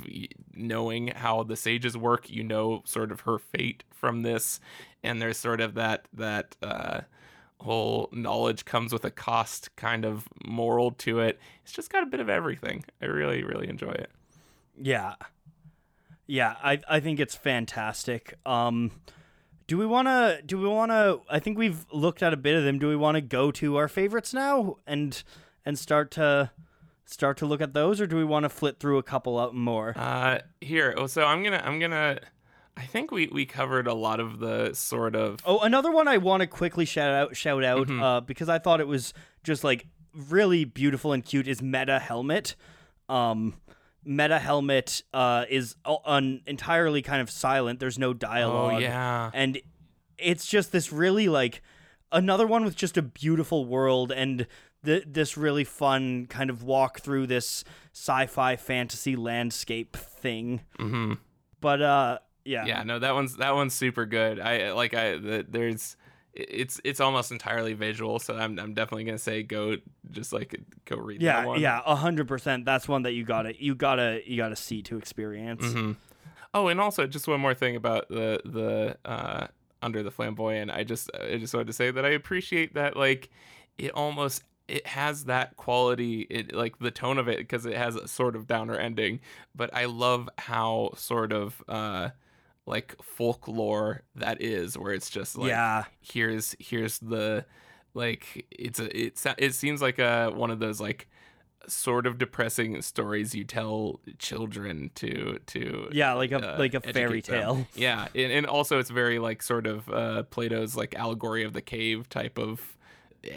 knowing how the sages work you know sort of her fate from this and there's sort of that that uh whole knowledge comes with a cost kind of moral to it it's just got a bit of everything i really really enjoy it Yeah. Yeah, I I think it's fantastic. Um do we want to do we want to I think we've looked at a bit of them. Do we want to go to our favorites now and and start to start to look at those, or do we want to flit through a couple of more? Uh, here. oh, So I'm gonna I'm gonna. I think we we covered a lot of the sort of. Oh, another one I want to quickly shout out, shout out, Mhm. uh, because I thought it was just like really beautiful and cute. Is Meta Helmet? Um, Meta Helmet uh, is un- entirely kind of silent. There's no Oh dialogue. yeah. and it's just this really like another one with just a beautiful world and th- this really fun kind of walk through this sci-fi fantasy landscape thing. Mm-hmm. But uh, yeah, Yeah. No, that one's that one's super good. I like I the, there's. It's it's almost entirely visual, so I'm I'm definitely gonna say go just like go read that yeah, one. yeah, a hundred percent. That's one that you gotta, you gotta, you gotta see to experience. hmm Oh, and also just one more thing about the the uh, under the flamboyant. I just I just wanted to say that I appreciate that like it almost it has that quality it like the tone of it because it has a sort of downer ending but i love how sort of uh like folklore that is where it's just like yeah, here's here's the like it's a it sa- it seems like a one of those like sort of depressing stories you tell children to to yeah, like a uh, like a fairy them. tale. yeah and, and also it's very like sort of uh plato's like allegory of the cave type of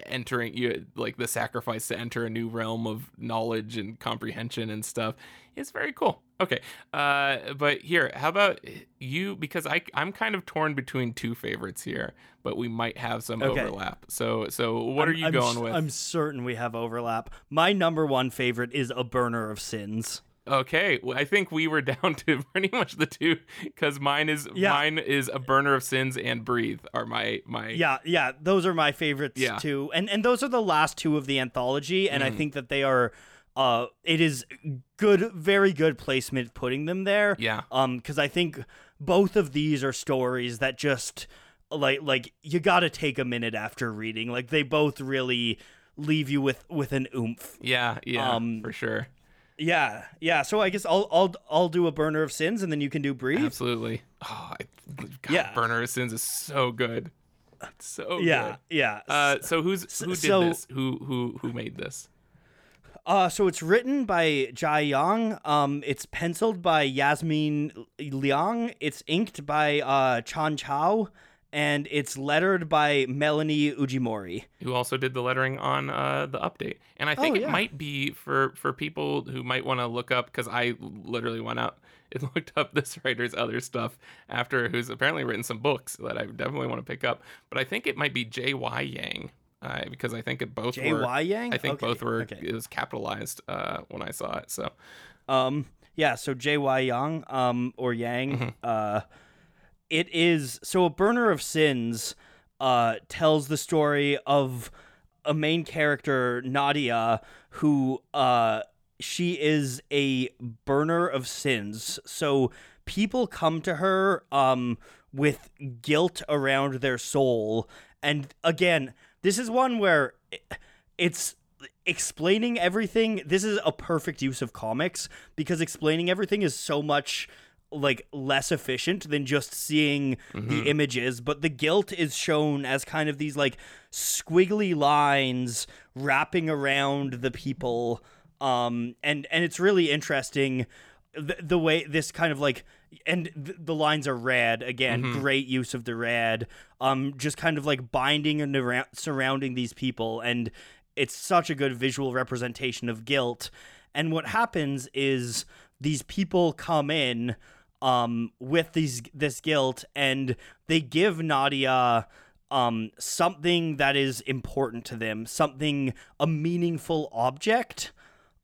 entering you like the sacrifice to enter a new realm of knowledge and comprehension and stuff it's very cool okay uh but here how about you because i i'm kind of torn between two favorites here but we might have some Okay. overlap so so what are I'm- you I'm going s- with I'm certain we have overlap. My number one favorite is a burner of sins. Okay, well, I think we were down to pretty much the two because mine is Yeah. mine is a burner of sins and breathe are my my Yeah, yeah, those are my favorites Yeah. too. And and those are the last two of the anthology and I Mhm. think that they are uh it is good very good placement putting them there. yeah Um cuz I think both of these are stories that just like like you got to take a minute after reading. Like they both really leave you with with an oomph. yeah yeah Um, for sure Yeah. Yeah, so I guess I'll I'll I'll do a burner of sins and then you can do breathe. absolutely oh I, God, Yeah. burner of sins is so good so Yeah, good. yeah. uh so who's who did so- this who who who made this Uh, so it's written by Jai Yang. Um, it's penciled by Yasmin Liang. It's inked by uh, Chan Chao, and it's lettered by Melanie Ujimori. who also did the lettering on uh, the update. And I think Oh, it might be for for people who might want to look up because I literally went out and looked up this writer's other stuff after who's apparently written some books that I definitely want to pick up. But I think it might be J Y Yang uh, because I think it both J were. Yang. I think Okay, both were. Okay. It was capitalized uh, when I saw it. So Um, yeah. So J Y Yang. Um, or Yang. Mhm. Uh, it is so a burner of sins. Uh, tells the story of a main character Nadia who uh she is a burner of sins. So people come to her um with guilt around their soul and again this is one where it's explaining everything. This is a perfect use of comics because explaining everything is so much like less efficient than just seeing the images. But the guilt is shown as kind of these like squiggly lines wrapping around the people. Um and and it's really interesting the, the way this kind of like and th- the lines are red again great use of the red um just kind of like binding and around, surrounding these people. And it's such a good visual representation of guilt. And what happens is these people come in um with these this guilt and they give Nadia um something that is important to them something a meaningful object.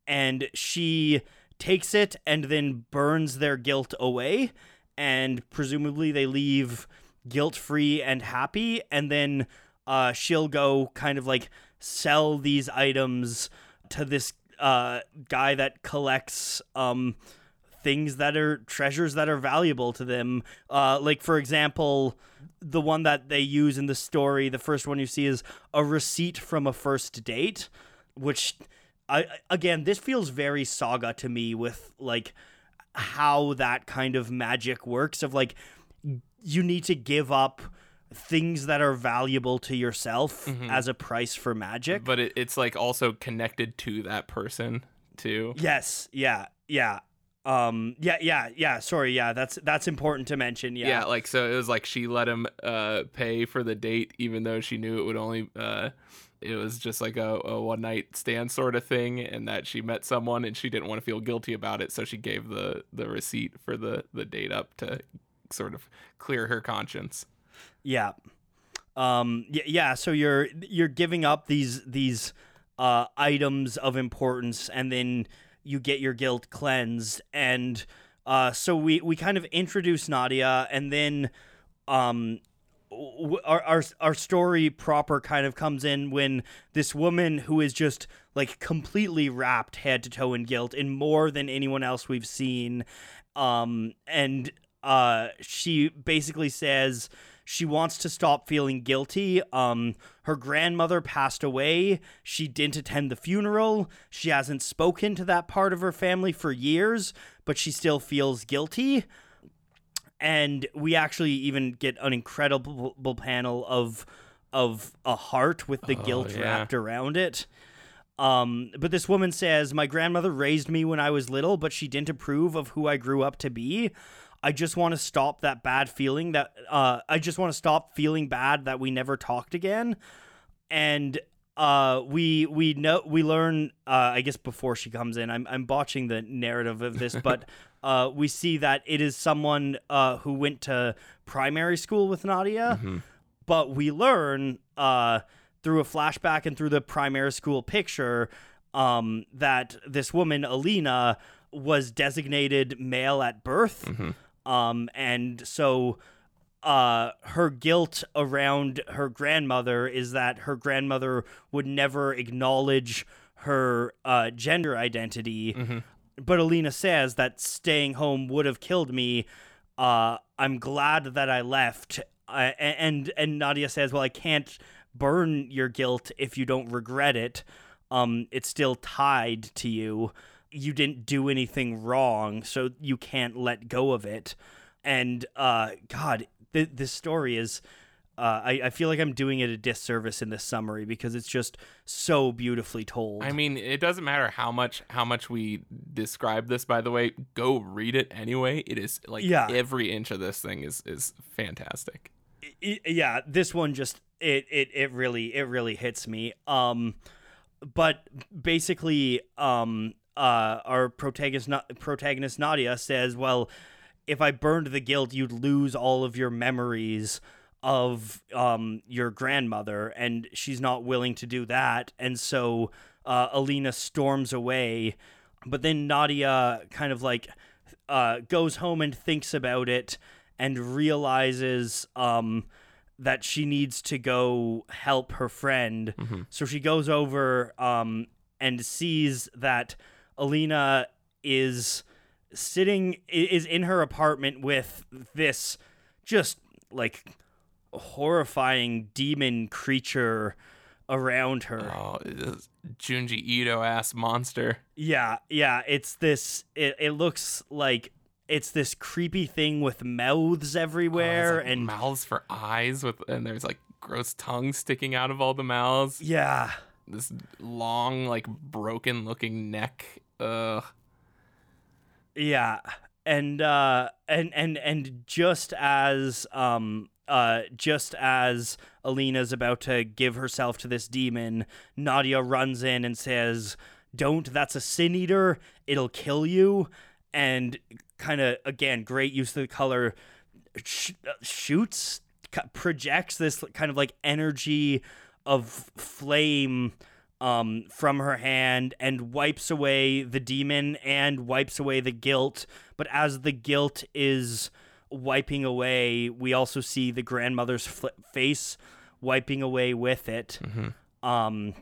And she takes it and then burns their guilt away and presumably they leave guilt free and happy and then uh she'll go kind of like sell these items to this uh guy that collects um things that are treasures that are valuable to them. Uh like for example the one that they use in the story the first one you see is a receipt from a first date which I again this feels very saga to me with like how that kind of magic works of like you need to give up things that are valuable to yourself as a price for magic but it, it's like also connected to that person too. Yes. Yeah. Yeah. Um. Yeah. Yeah. Yeah. Sorry. Yeah. That's that's important to mention. Yeah. Yeah, like so it was like she let him uh pay for the date even though she knew it would only uh it was just like a, a one night stand sort of thing and that she met someone and she didn't want to feel guilty about it so she gave the the receipt for the the date up to sort of clear her conscience. Yeah. Um yeah, yeah, so you're you're giving up these these uh items of importance and then you get your guilt cleansed and uh so we we kind of introduce Nadia and then um our, our our story proper kind of comes in when this woman who is just like completely wrapped head to toe in guilt in more than anyone else we've seen um and uh she basically says she wants to stop feeling guilty. Um, her grandmother passed away. She didn't attend the funeral. She hasn't spoken to that part of her family for years, but she still feels guilty. And we actually even get an incredible panel of of a heart with the Oh, guilt yeah. wrapped around it. Um, but this woman says, My grandmother raised me when I was little, but she didn't approve of who I grew up to be. I just want to stop that bad feeling that uh I just want to stop feeling bad that we never talked again. And uh we we know we learn uh I guess before she comes in. I'm I'm botching the narrative of this, but uh we see that it is someone uh who went to primary school with Nadia Mhm. but we learn uh, through a flashback and through the primary school picture um, that this woman Alina was designated male at birth, Mhm. um, and so uh, her guilt around her grandmother is that her grandmother would never acknowledge her uh, gender identity. Mhm. But Alina says that staying home would have killed me. Uh, I'm glad that I left. Uh, and and Nadia says, "Well, I can't burn your guilt if you don't regret it. Um, it's still tied to you. You didn't do anything wrong, so you can't let go of it." And uh, God, th- this story is. Uh, I, I feel like I'm doing it a disservice in this summary because it's just so beautifully told. I mean, it doesn't matter how much how much we describe this. By the way, go read it anyway. It is like Yeah. every inch of this thing is is fantastic. I- yeah this one just it it it really it really hits me um but basically um uh our protagonist protagonist Nadia says well if I burned the guilt you'd lose all of your memories of um your grandmother and she's not willing to do that and so uh Alina storms away but then Nadia kind of like uh goes home and thinks about it and realizes um that she needs to go help her friend. Mhm. So she goes over um and sees that Alina is sitting is in her apartment with this just like horrifying demon creature around her. Oh, this Junji Ito ass monster. Yeah, yeah, it's this it, it looks like it's this creepy thing with mouths Oh, everywhere there's, like, and mouths for eyes with, and there's like gross tongues sticking out of all the mouths. yeah. This long, like broken looking neck. Ugh. Yeah. And uh and and and just as um uh just as Alina's about to give herself to this demon, Nadia runs in and says, "Don't, that's a sin eater. It'll kill you." And kind of again, great use of the color sh- shoots projects this kind of like energy of flame um, from her hand and wipes away the demon and wipes away the guilt. But as the guilt is wiping away, we also see the grandmother's fl- face wiping away with it. Mhm. Um,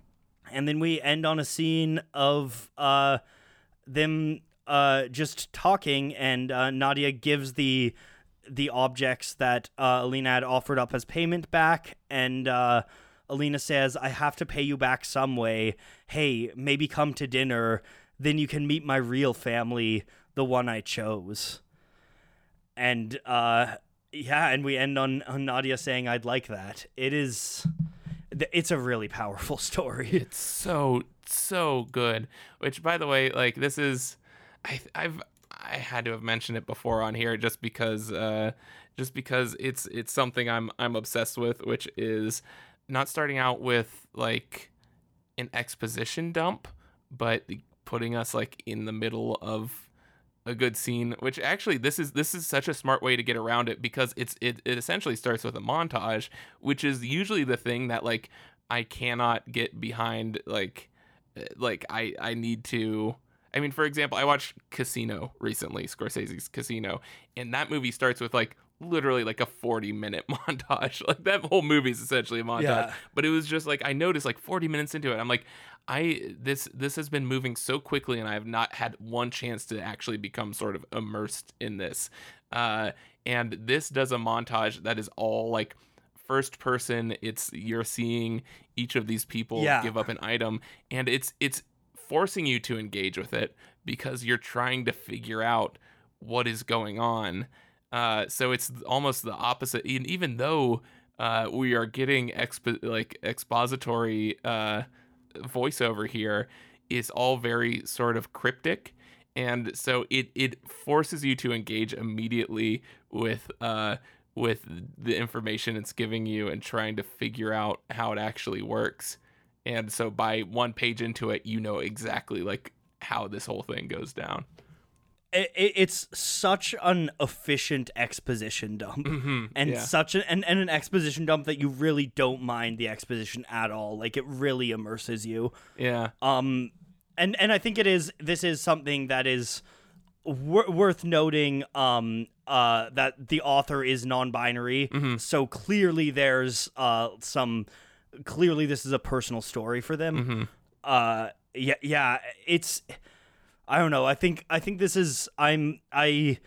and then we end on a scene of uh, them uh, just talking, and uh, Nadia gives the the objects that uh, Alina had offered up as payment back, and uh, Alina says, "I have to pay you back some way. Hey, maybe come to dinner, then you can meet my real family, the one I chose." And uh, yeah, and we end on, on Nadia saying, "I'd like that." It is it's a really powerful story. It's so so good. Which, by the way, like this is, I I've I had to have mentioned it before on here just because uh just because it's it's something I'm I'm obsessed with, which is not starting out with like an exposition dump, but putting us like in the middle of a good scene which actually this is this is such a smart way to get around it because it's it, it essentially starts with a montage which is usually the thing that like i cannot get behind like uh, like i i need to i mean for example i watched casino recently scorsese's casino and that movie starts with like literally like a 40 minute montage like that whole movie is essentially a montage Yeah. but it was just like i noticed like 40 minutes into it i'm like i this this has been moving so quickly and i have not had one chance to actually become sort of immersed in this uh and this does a montage that is all like first person it's you're seeing each of these people Yeah. give up an item and it's it's forcing you to engage with it because you're trying to figure out what is going on uh, so it's almost the opposite. And even though uh, we are getting expo- like expository uh, voiceover here is all very sort of cryptic, and so it it forces you to engage immediately with uh, with the information it's giving you and trying to figure out how it actually works. And so by one page into it, you know exactly like how this whole thing goes down. It, it, it's such an efficient exposition dump. Mm-hmm. and yeah. such an and, and an exposition dump that you really don't mind the exposition at all like it really immerses you yeah. um and and i think it is this is something that is wor- worth noting um uh that the author is non-binary Mhm. so clearly there's uh some clearly this is a personal story for them Mm-hmm. uh yeah yeah it's i don't know i think i think this is i'm i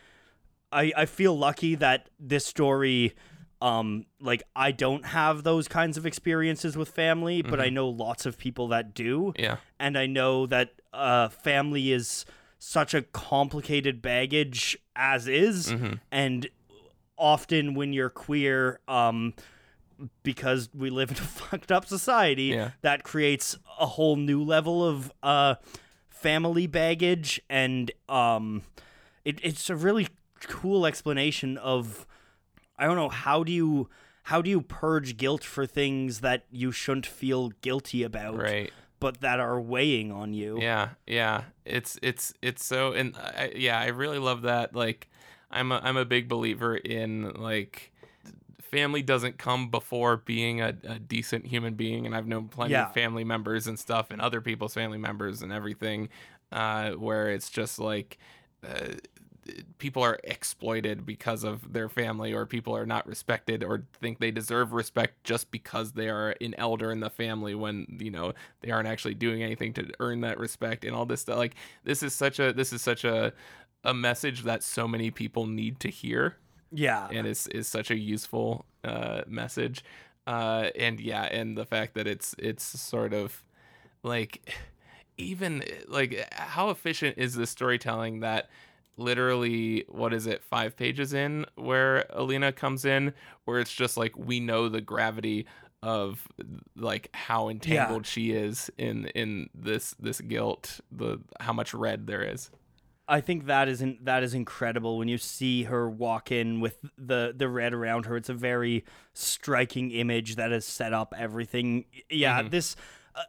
i i feel lucky that this story um like i don't have those kinds of experiences with family but i know lots of people that do Yeah. and i know that uh family is such a complicated baggage as is Mm-hmm. and often when you're queer um because we live in a fucked up society Yeah. that creates a whole new level of uh family baggage and um it, it's a really cool explanation of i don't know how do you how do you purge guilt for things that you shouldn't feel guilty about Right. but that are weighing on you Yeah, yeah. It's it's it's so and I, yeah, I really love that. Like, I'm a I'm a big believer in like family doesn't come before being a, a decent human being, and I've known plenty Yeah. of family members and stuff, and other people's family members and everything, uh, where it's just like. Uh, people are exploited because of their family or people are not respected or think they deserve respect just because they are an elder in the family when you know they aren't actually doing anything to earn that respect and all this stuff like this is such a this is such a a message that so many people need to hear yeah. and is is such a useful uh message. Uh and yeah and the fact that it's it's sort of like even like how efficient is the storytelling that literally what is it five pages in where alina comes in where it's just like we know the gravity of like how entangled she is in in this this guilt the how much red there is I think that is in, that is incredible when you see her walk in with the the red around her. It's a very striking image that has set up everything. Yeah, Mhm. this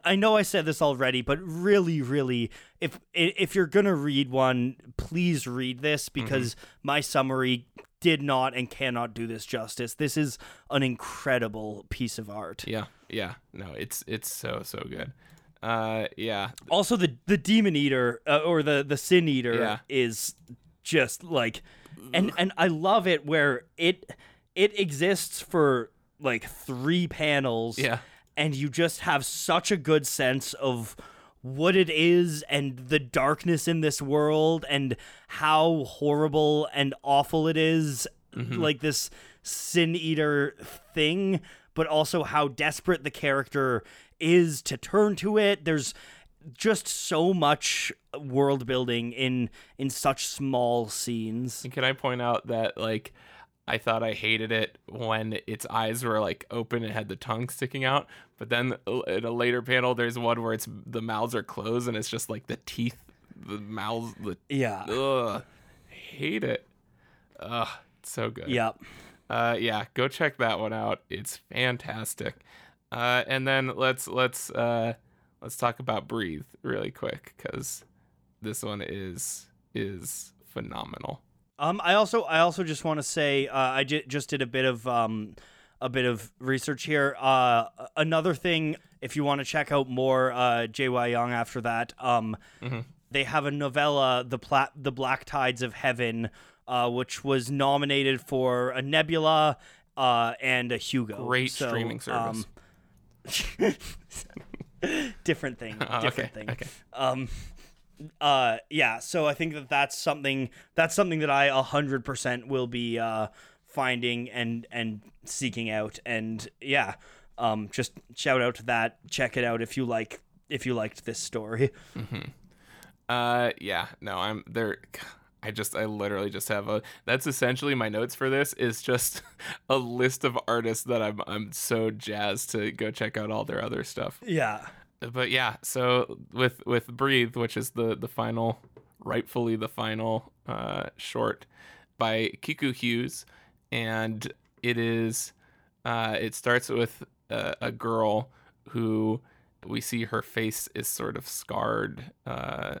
I know I said this already, but really, really, if if you're gonna read one, please read this because my summary did not and cannot do this justice. This is an incredible piece of art. yeah yeah no it's it's so so good uh yeah Also, the the demon eater uh, or the the sin eater Yeah. is just like, and and I love it where it it exists for like three panels. yeah and you just have such a good sense of what it is and the darkness in this world and how horrible and awful it is like this sin eater thing but also how desperate the character is to turn to it there's just so much world building in in such small scenes And can I point out that like I thought I hated it when its eyes were like open and had the tongue sticking out. But then in a later panel, there's one where it's the mouths are closed and it's just like the teeth, the mouths, the Yeah. ugh, hate it. Ugh, it's so good. Yep. Uh, yeah, go check that one out. It's fantastic. Uh, and then let's let's uh, let's talk about Breathe really quick because this one is is phenomenal. Um, I also I also just want to say uh, I j- just did a bit of um, a bit of research here. Uh, another thing, if you want to check out more uh, J.Y. Young after that, um, Mhm. they have a novella, the Pla- the Black Tides of Heaven, uh, which was nominated for a Nebula uh, and a Hugo. Great So, streaming service. um, different thing. Oh, Different okay, thing. okay. Um, uh, yeah. So I think that that's something that's something that I a hundred percent will be uh finding and and seeking out. And yeah, um, just shout out to that. Check it out if you like if you liked this story. Uh, yeah, no, I'm there. I just, I literally just have a. That's essentially my notes for this. Is just a list of artists that I'm, I'm so jazzed to go check out all their other stuff. Yeah. But yeah, so with with Breathe, which is the the final, rightfully the final uh, short by Kiku Hughes, and it is, uh, it starts with a, a girl who we see her face is sort of scarred, uh,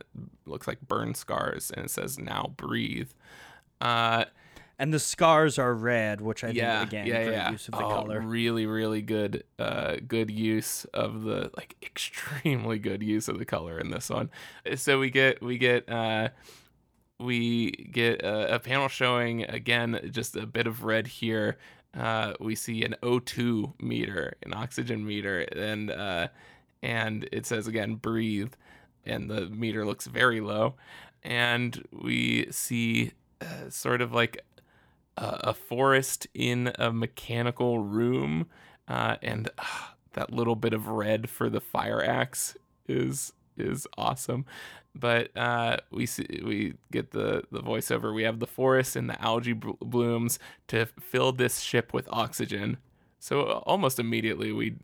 looks like burn scars, and it says "Now breathe." Uh, And the scars are red, which I yeah, think again yeah, great yeah. use of the oh, color. Really, really good, uh, good use of the like extremely good use of the color in this one. So we get we get uh, we get a, a panel showing again just a bit of red here. Uh, we see an O2 meter, an oxygen meter, and uh, and it says again breathe, and the meter looks very low, and we see uh, sort of like a, a forest in a mechanical room, uh, and uh, that little bit of red for the fire axe is is awesome. But uh, we see we get the the voiceover. We have the forest and the algae bl- blooms to fill this ship with oxygen. So uh, almost immediately we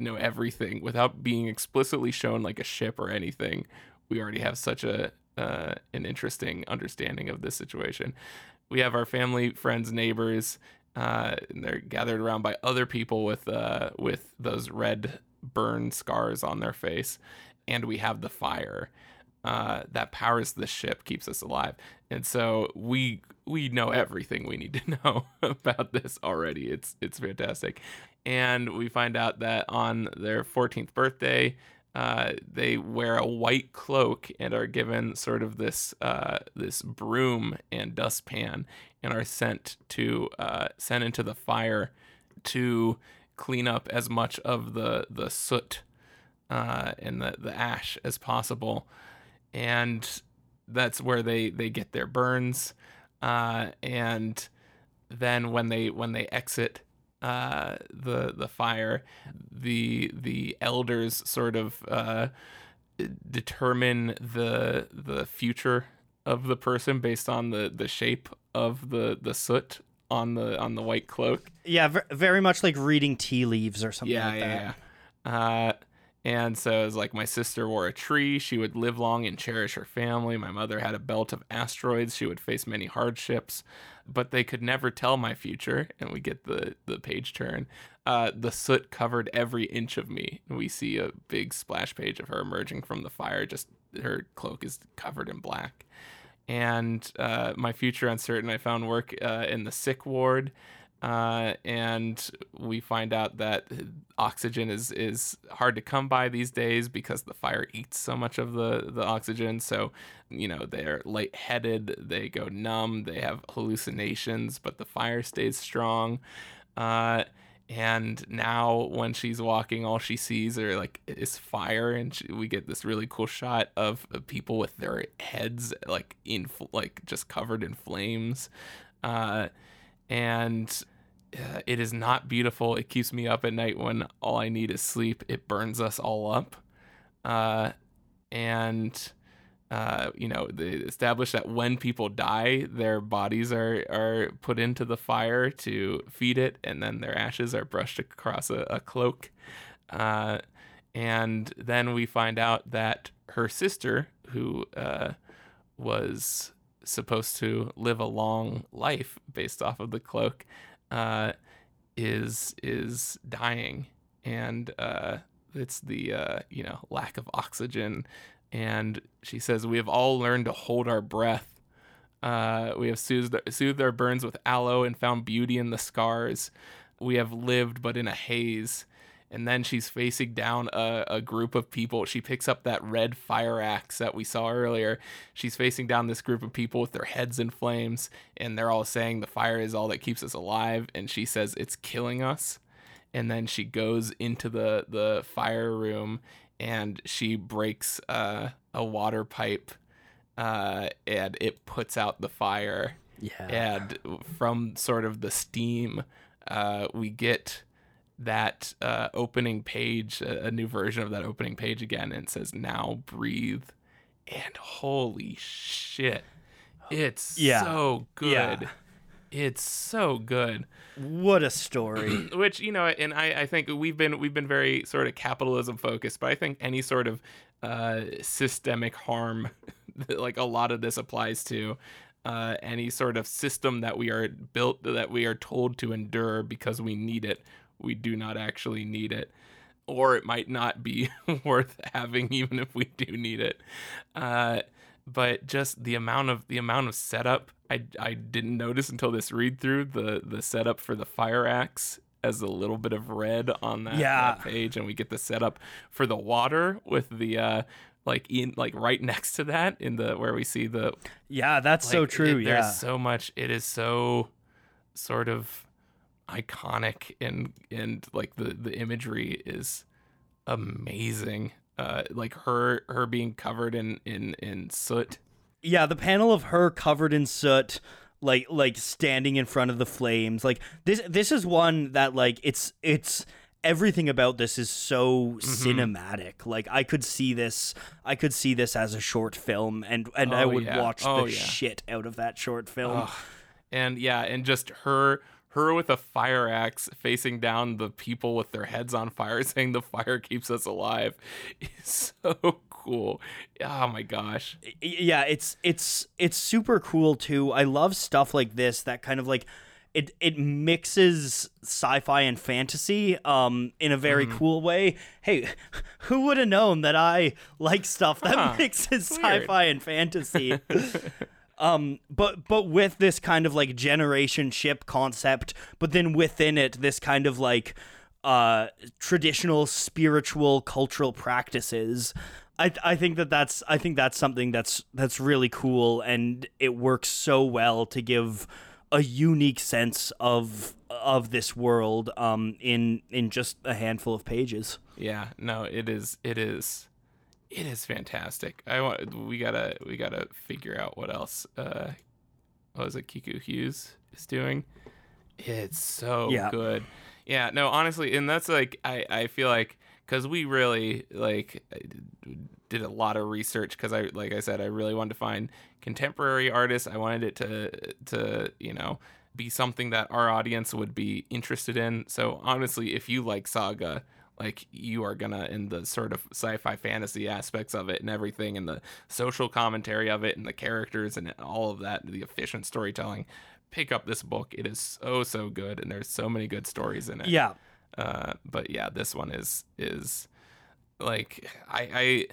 know everything without being explicitly shown like a ship or anything. We already have such a uh, an interesting understanding of this situation. We have our family, friends, neighbors, uh, and they're gathered around by other people with uh, with those red burn scars on their face, and we have the fire uh, that powers the ship, keeps us alive, and so we we know everything we need to know about this already. It's it's fantastic, and we find out that on their 14th birthday. Uh, they wear a white cloak and are given sort of this uh, this broom and dustpan and are sent to uh, sent into the fire to clean up as much of the the soot uh, and the, the ash as possible, and that's where they they get their burns, uh, and then when they when they exit uh, the the fire, the the elders sort of uh, determine the the future of the person based on the the shape of the the soot on the on the white cloak. Yeah, ver- very much like reading tea leaves or something Yeah, like that. yeah, yeah. Uh, and so it's like my sister wore a tree. She would live long and cherish her family. My mother had a belt of asteroids. She would face many hardships, but they could never tell my future. And we get the the page turn. Uh, the soot covered every inch of me. We see a big splash page of her emerging from the fire. Just her cloak is covered in black. And uh, my future uncertain. I found work uh, in the sick ward uh, and we find out that oxygen is is hard to come by these days because the fire eats so much of the the oxygen. So, you know, they're lightheaded, they go numb, they have hallucinations, but the fire stays strong. Uh, and now when she's walking, all she sees are like is fire, and she, we get this really cool shot of, people with their heads like in like just covered in flames. Uh, and it is not beautiful. It keeps me up at night when all I need is sleep. It burns us all up. Uh, and uh, you know, they establish that when people die, their bodies are are put into the fire to feed it, and then their ashes are brushed across a, a cloak. Uh, and then we find out that her sister, who uh, was supposed to live a long life based off of the cloak, uh, is is dying, and uh, it's the uh, you know lack of oxygen and she says, We have all learned to hold our breath. Uh, we have soothed, soothed our burns with aloe and found beauty in the scars. We have lived, but in a haze. And then she's facing down a, a group of people. She picks up that red fire axe that we saw earlier. She's facing down this group of people with their heads in flames, and they're all saying the fire is all that keeps us alive. And she says it's killing us. And then she goes into the, the fire room and she breaks uh, a water pipe uh, and it puts out the fire. Yeah. And from sort of the steam, uh, we get that uh, opening page, a, a, new version of that opening page again, and says, Now breathe. And holy shit. It's yeah. so good. Yeah. It's so good. What a story. Which you know, and I, I think we've been we've been very sort of capitalism focused, but I think any sort of uh, systemic harm, like a lot of this applies to, uh, any sort of system that we are built that we are told to endure because we need it. We do not actually need it, or it might not be worth having even if we do need it. Uh, but just the amount of the amount of setup I, I didn't notice until this read through the the setup for the fire axe as a little bit of red on that, yeah. that page and we get the setup for the water with the uh like in like right next to that in the where we see the yeah that's like, so true it, yeah there's so much it is so sort of iconic and and like the the imagery is amazing uh, like her her being covered in in in soot. Yeah, the panel of her covered in soot, like like standing in front of the flames. Like this this is one that like it's it's everything about this is so mm-hmm. cinematic. Like I could see this I could see this as a short film and and oh, I would yeah. watch oh, the yeah. shit out of that short film. And yeah, and just her her with a fire axe facing down the people with their heads on fire saying the fire keeps us alive is so cool oh my gosh yeah it's it's it's super cool too i love stuff like this that kind of like it it mixes sci-fi and fantasy um in a very mm. cool way. Hey, who would have known that I like stuff that huh, mixes sci-fi and fantasy? Um, but but with this kind of like generation ship concept, but then within it, this kind of like uh traditional spiritual cultural practices. I I think that that's I think that's something that's that's really cool, and it works so well to give a unique sense of of this world um in in just a handful of pages. Yeah, no, it is it is it is fantastic. I want we gotta we gotta figure out what else. Uh, what was it? Kiku Hughes is doing. It's so yeah. good. Yeah. No, honestly, and that's like I I feel like because we really like did a lot of research because I like I said I really wanted to find contemporary artists. I wanted it to to you know be something that our audience would be interested in. So honestly, if you like Saga like you are gonna in the sort of sci-fi fantasy aspects of it and everything and the social commentary of it and the characters and all of that the efficient storytelling pick up this book. It is so so good and there's so many good stories in it. Yeah. Uh, but yeah this one is is like i i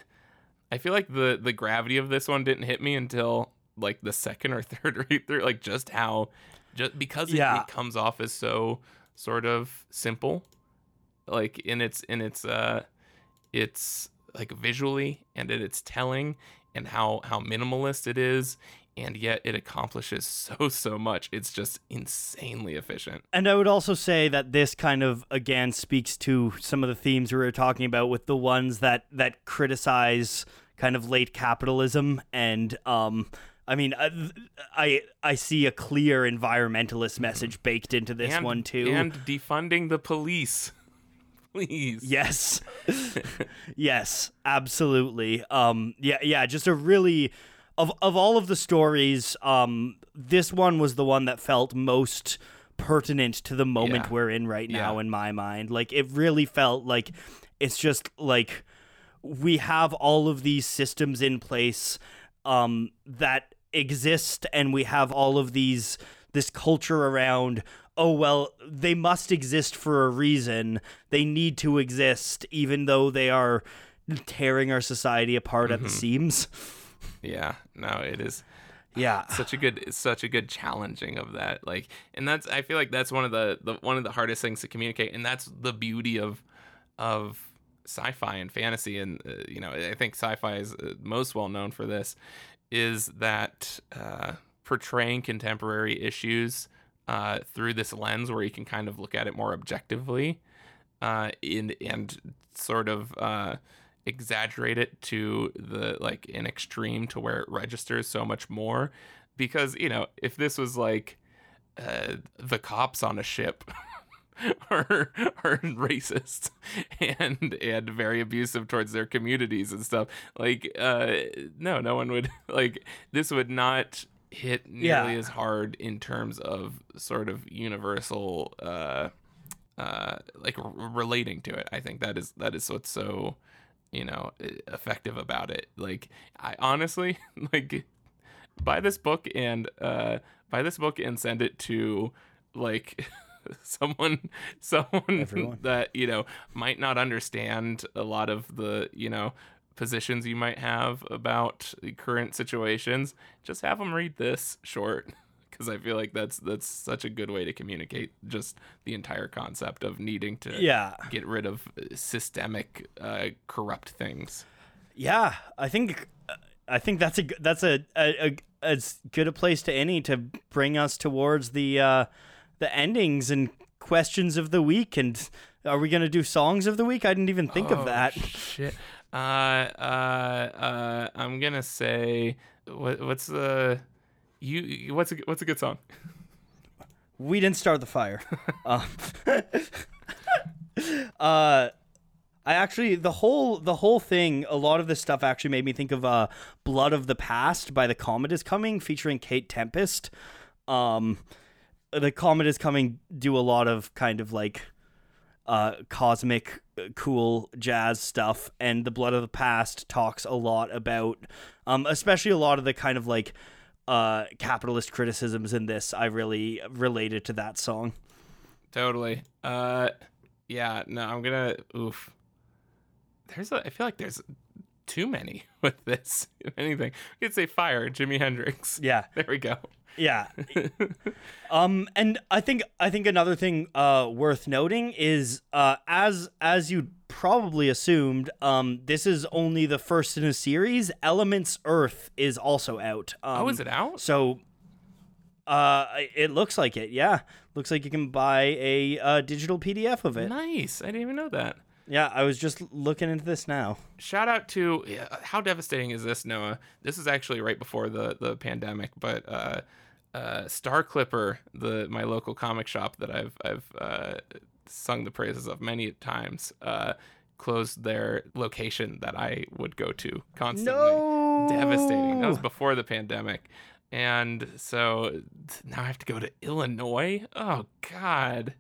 i feel like the the gravity of this one didn't hit me until like the second or third read through like just how just because it, yeah. it comes off as so sort of simple like in its in its uh it's like visually and in its telling and how how minimalist it is and yet it accomplishes so so much. It's just insanely efficient. And i would also say that this kind of again speaks to some of the themes we were talking about with the ones that that criticize kind of late capitalism and um I mean, I, uh, I I see a clear environmentalist message baked into this and, one too, and defunding the police. Please. Yes. yes, absolutely. Um yeah, yeah, just a really of of all of the stories, um this one was the one that felt most pertinent to the moment Yeah. we're in right now Yeah. in my mind. Like it really felt like it's just like we have all of these systems in place um that exist and we have all of these this culture around oh well they must exist for a reason. They need to exist even though they are tearing our society apart at the seams. Yeah. No, it is yeah. such a good such a good challenging of that like and that's i feel like that's one of the, the one of the hardest things to communicate and that's the beauty of of sci-fi and fantasy and uh, you know i think sci-fi is uh, most well known for this is that uh, portraying contemporary issues uh, through this lens where you can kind of look at it more objectively uh, in and sort of uh, exaggerate it to the like an extreme to where it registers so much more. Because you know if this was like uh, the cops on a ship are are racist and and very abusive towards their communities and stuff like uh no no one would like this would not hit nearly Yeah. as hard in terms of sort of universal uh uh like r- relating to it i think that is that is what's so you know effective about it like i honestly like buy this book and uh buy this book and send it to like someone someone Everyone. that you know might not understand a lot of the you know positions you might have about the current situations just have them read this short because i feel like that's that's such a good way to communicate just the entire concept of needing to yeah. get rid of systemic uh, corrupt things. Yeah i think i think that's a that's a, a, a as good a place to any to bring us towards the uh the endings and questions of the week and are we gonna do songs of the week? I didn't even think Oh, of that. Shit. Uh, uh, uh, I'm gonna say what? What's the you? What's a what's a good song? we didn't start the fire. um, uh, I actually the whole the whole thing. A lot of this stuff actually made me think of uh, "Blood of the Past" by the Comet is Coming, featuring Kate Tempest. Um, the Comet is Coming do a lot of kind of like uh, cosmic, uh, cool jazz stuff, and the Blood of the Past talks a lot about, um, especially a lot of the kind of like uh, capitalist criticisms in this. I really related to that song. Totally. Uh, yeah. No, I'm gonna. Oof. There's a. I feel like there's too many with this. Anything, we could say fire, Jimi Hendrix. Yeah, There we go. yeah. um, and I think I think another thing uh, worth noting is uh, as as you probably assumed, um, this is only the first in a series. Elements Earth is also out. Um, oh, is it out? So, uh, it looks like it. Yeah, looks like you can buy a uh, digital PDF of it. Nice. I didn't even know that. Yeah, I was just looking into this now. shout out to how devastating is this noah? This is actually right before the the pandemic but uh uh star clipper the my local comic shop that i've i've uh sung the praises of many times uh closed their location that i would go to constantly. No, devastating. That was before the pandemic. And so now i have to go to illinois? Oh god.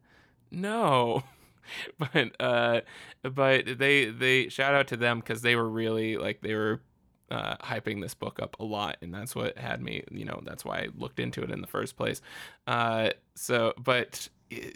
No but uh but they they shout out to them because they were really like they were uh, hyping this book up a lot and that's what had me you know that's why i looked into it in the first place uh so but eh,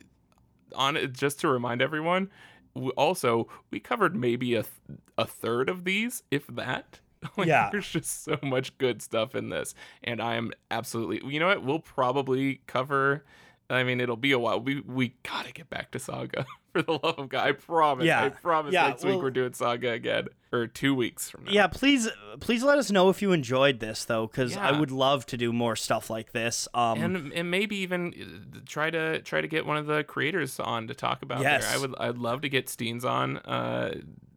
on it just to remind everyone w- also we covered maybe a, th- a third of these if that like, Yeah. there's just so much good stuff in this and i am absolutely you know what we'll probably cover i mean it'll be a while we we gotta get back to saga for the love of god i promise Yeah. i promise Yeah, next week we're doing saga again or two weeks from now Yeah, please, please let us know if you enjoyed this though, because I would love to do more stuff like this. Um, and and maybe even uh, try to try to get one of the creators on to talk about Yes. there. I would I'd love to get Steenz on. Uh,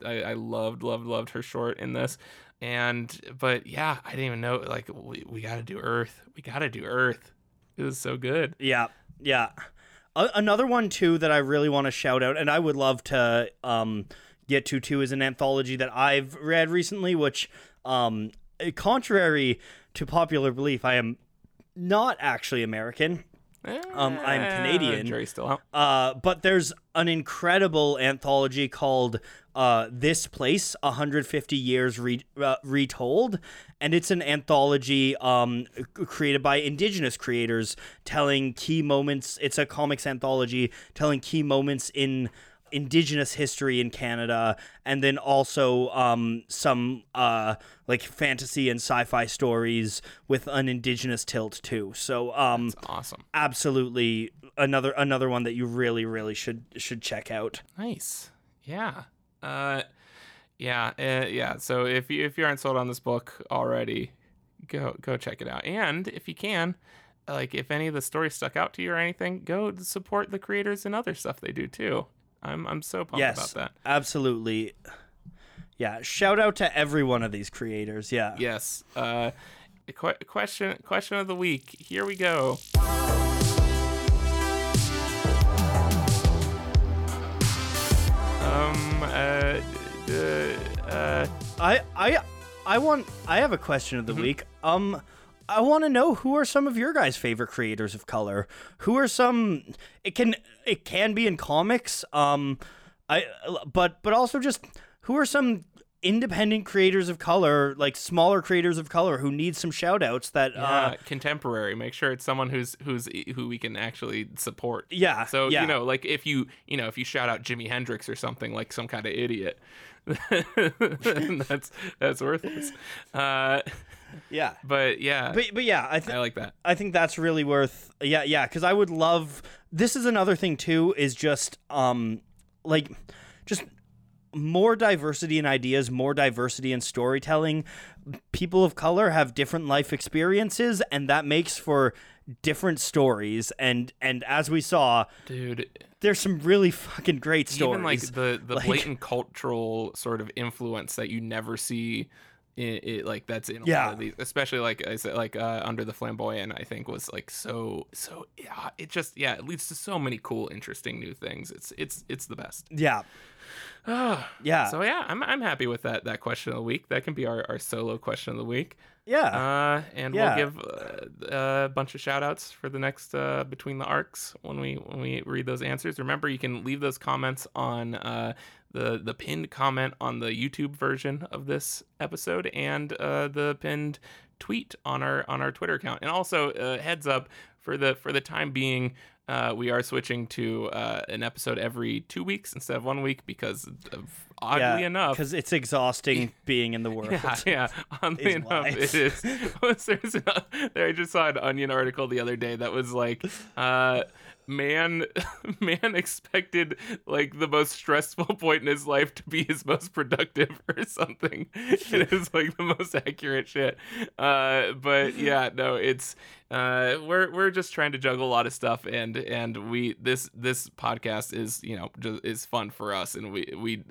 I, I loved loved loved her short in this, and but yeah, I didn't even know like we, we got to do Earth. We got to do Earth. It was so good. Yeah, yeah. A- another one too that I really want to shout out, and I would love to um, get to too, is an anthology that I've read recently, which, um, contrary to popular belief, I am not actually American. Um, I'm Eh, Canadian. Jury's still out. Uh, but there's an incredible anthology called uh, This Place 150 Years Re- uh, Retold. And it's an anthology um, created by Indigenous creators telling key moments. It's a comics anthology telling key moments in indigenous history in Canada and then also um, some uh, like fantasy and sci-fi stories with an indigenous tilt too. So um, It's awesome. absolutely another another one that you really really should should check out. Nice. Yeah. Uh, yeah. Uh, yeah. So if you if you aren't sold on this book already, go go check it out. And if you can, like if any of the stories stuck out to you or anything, go support the creators and other stuff they do too. I'm I'm so pumped yes, about that. absolutely. Yeah, shout out to every one of these creators. Yeah. Yes. Uh, qu- question question of the week. Here we go. Uh. uh. I I I want I have a question of the Mm-hmm. week. Um I want to know who are some of your guys' favorite creators of color? Who are some it can it can be in comics um I but but also just who are some independent creators of color, like smaller creators of color who need some shout outs that Yeah, uh contemporary. Make sure it's someone who's who's who we can actually support. yeah. So yeah. you know, like if you you know if you shout out Jimi Hendrix or something like some kind of idiot, that's that's worthless. Uh, Yeah. but yeah, But but yeah, I think I like that. I think that's really worth yeah yeah because I would love this is another thing too is just um like just more diversity in ideas more diversity in storytelling. People of color have different life experiences and that makes for different stories. And and as we saw Dude, there's some really fucking great stories even like the the Like- blatant cultural sort of influence that you never see in it like that's in a Yeah. lot of these especially like i said like uh, under the flamboyant i think was like so so yeah it just yeah it leads to so many cool interesting new things. It's it's it's the best. Yeah Ah, yeah so yeah i'm, I'm happy with that that question of the week that can be our, our solo question of the week yeah uh, and Yeah. we'll give uh, a bunch of shout outs for the next uh, between the arcs when we when we read those answers. Remember, you can leave those comments on uh, the the pinned comment on the YouTube version of this episode and uh, the pinned tweet on our on our Twitter account. And also, uh, heads up for the for the time being. Uh, we are switching to uh, an episode every two weeks instead of one week because, of, oddly yeah, enough, because it's exhausting being in the world yeah, yeah. Oddly enough, it is. Was there's a- there, I just saw an Onion article the other day that was like, uh, man, man expected like the most stressful point in his life to be his most productive or something. it is like the most accurate shit. Uh, but yeah, no, it's uh, we're we're just trying to juggle a lot of stuff, and and we this this podcast is you know just is fun for us, and we we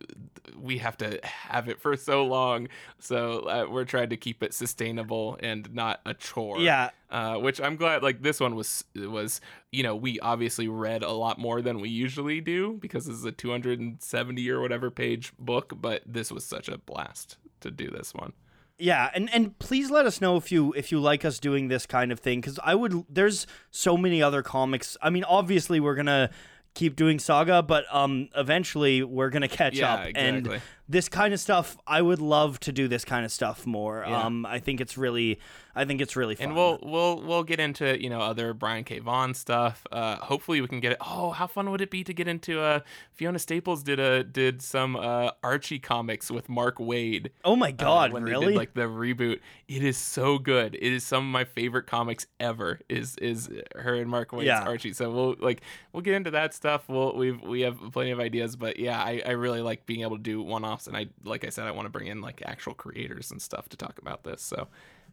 we have to have it for so long, so uh, we're trying to keep it sustainable and not a chore. yeah Uh, which I'm glad. Like this one was was you know we obviously read a lot more than we usually do because this is a 270 or whatever page book, but this was such a blast to do this one. Yeah, and and please let us know if you if you like us doing this kind of thing cuz I would there's so many other comics. I mean, obviously we're going to keep doing Saga, but um eventually we're going to catch Yeah, up exactly. and this kind of stuff I would love to do this kind of stuff more. Yeah. Um I think it's really I think it's really fun. And we'll we'll we'll get into you know other Brian K. Vaughan stuff. Uh, hopefully we can get it. Oh, how fun would it be to get into? Uh, Fiona Staples did a did some uh, Archie comics with Mark Waid. Oh my uh, god, when they really? did like the reboot. It is so good. It is some of my favorite comics ever. Is is her and Mark Waid's Yeah. Archie. So we'll like we'll get into that stuff. We'll we've we have plenty of ideas. But yeah, I, I really like being able to do one And I like I said, I want to bring in like actual creators and stuff to talk about this. So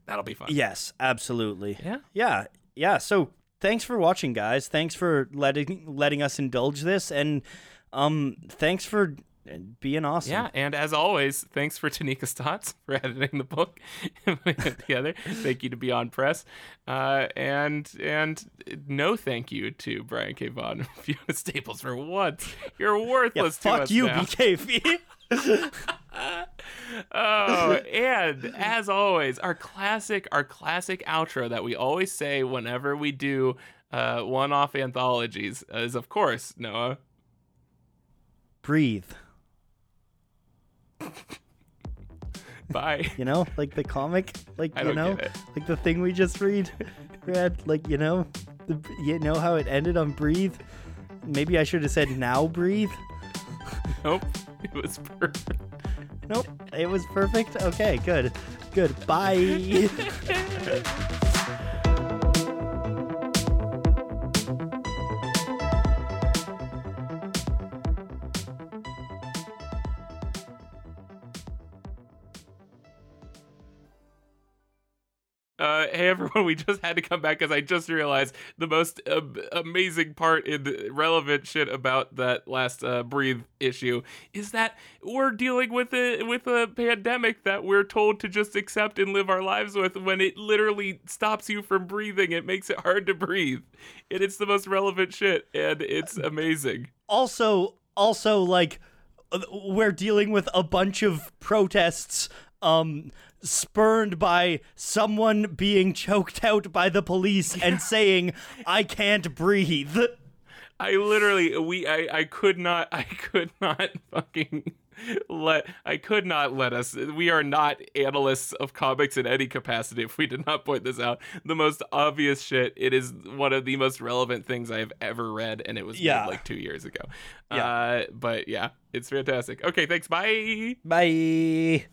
that'll be fun. yes, absolutely. Yeah. Yeah. Yeah, so thanks for watching guys. Thanks for letting letting us indulge this and um thanks for being awesome. Yeah, and as always, thanks for Taneka Stotts for editing the book and putting it together. Thank you to Beyond Press, uh, and and no thank you to Brian K. Vaughan and Fiona Staples for once. You're Yeah, worthless to fuck you, now. BKV. oh, and as always, our classic, our classic outro that we always say whenever we do uh, one-off anthologies is, of course, Noah. Breathe. Bye. You know, like the comic, like you know, like the thing we just read, read. Like you know, the, you know how it ended on breathe. Maybe I should have said now breathe. Nope, it was perfect. Nope, it was perfect. Okay, good, good. Bye. hey everyone, we just had to come back because I just realized the most uh, amazing part in the relevant shit about that last uh, breathe issue is that we're dealing with a with a pandemic that we're told to just accept and live our lives with. When it literally stops you from breathing, it makes it hard to breathe, and it's the most relevant shit, and it's amazing. also, also like uh, we're dealing with a bunch of protests. Um, spurned by someone being choked out by the police and saying, "I can't breathe." I literally we I I could not I could not fucking let I could not let us we are not analysts of comics in any capacity if we did not point this out. The most obvious shit. It is one of the most relevant things I have ever read and it was Yeah. like 2 years ago. Yeah. Uh but yeah, it's fantastic. Okay, thanks. Bye. Bye.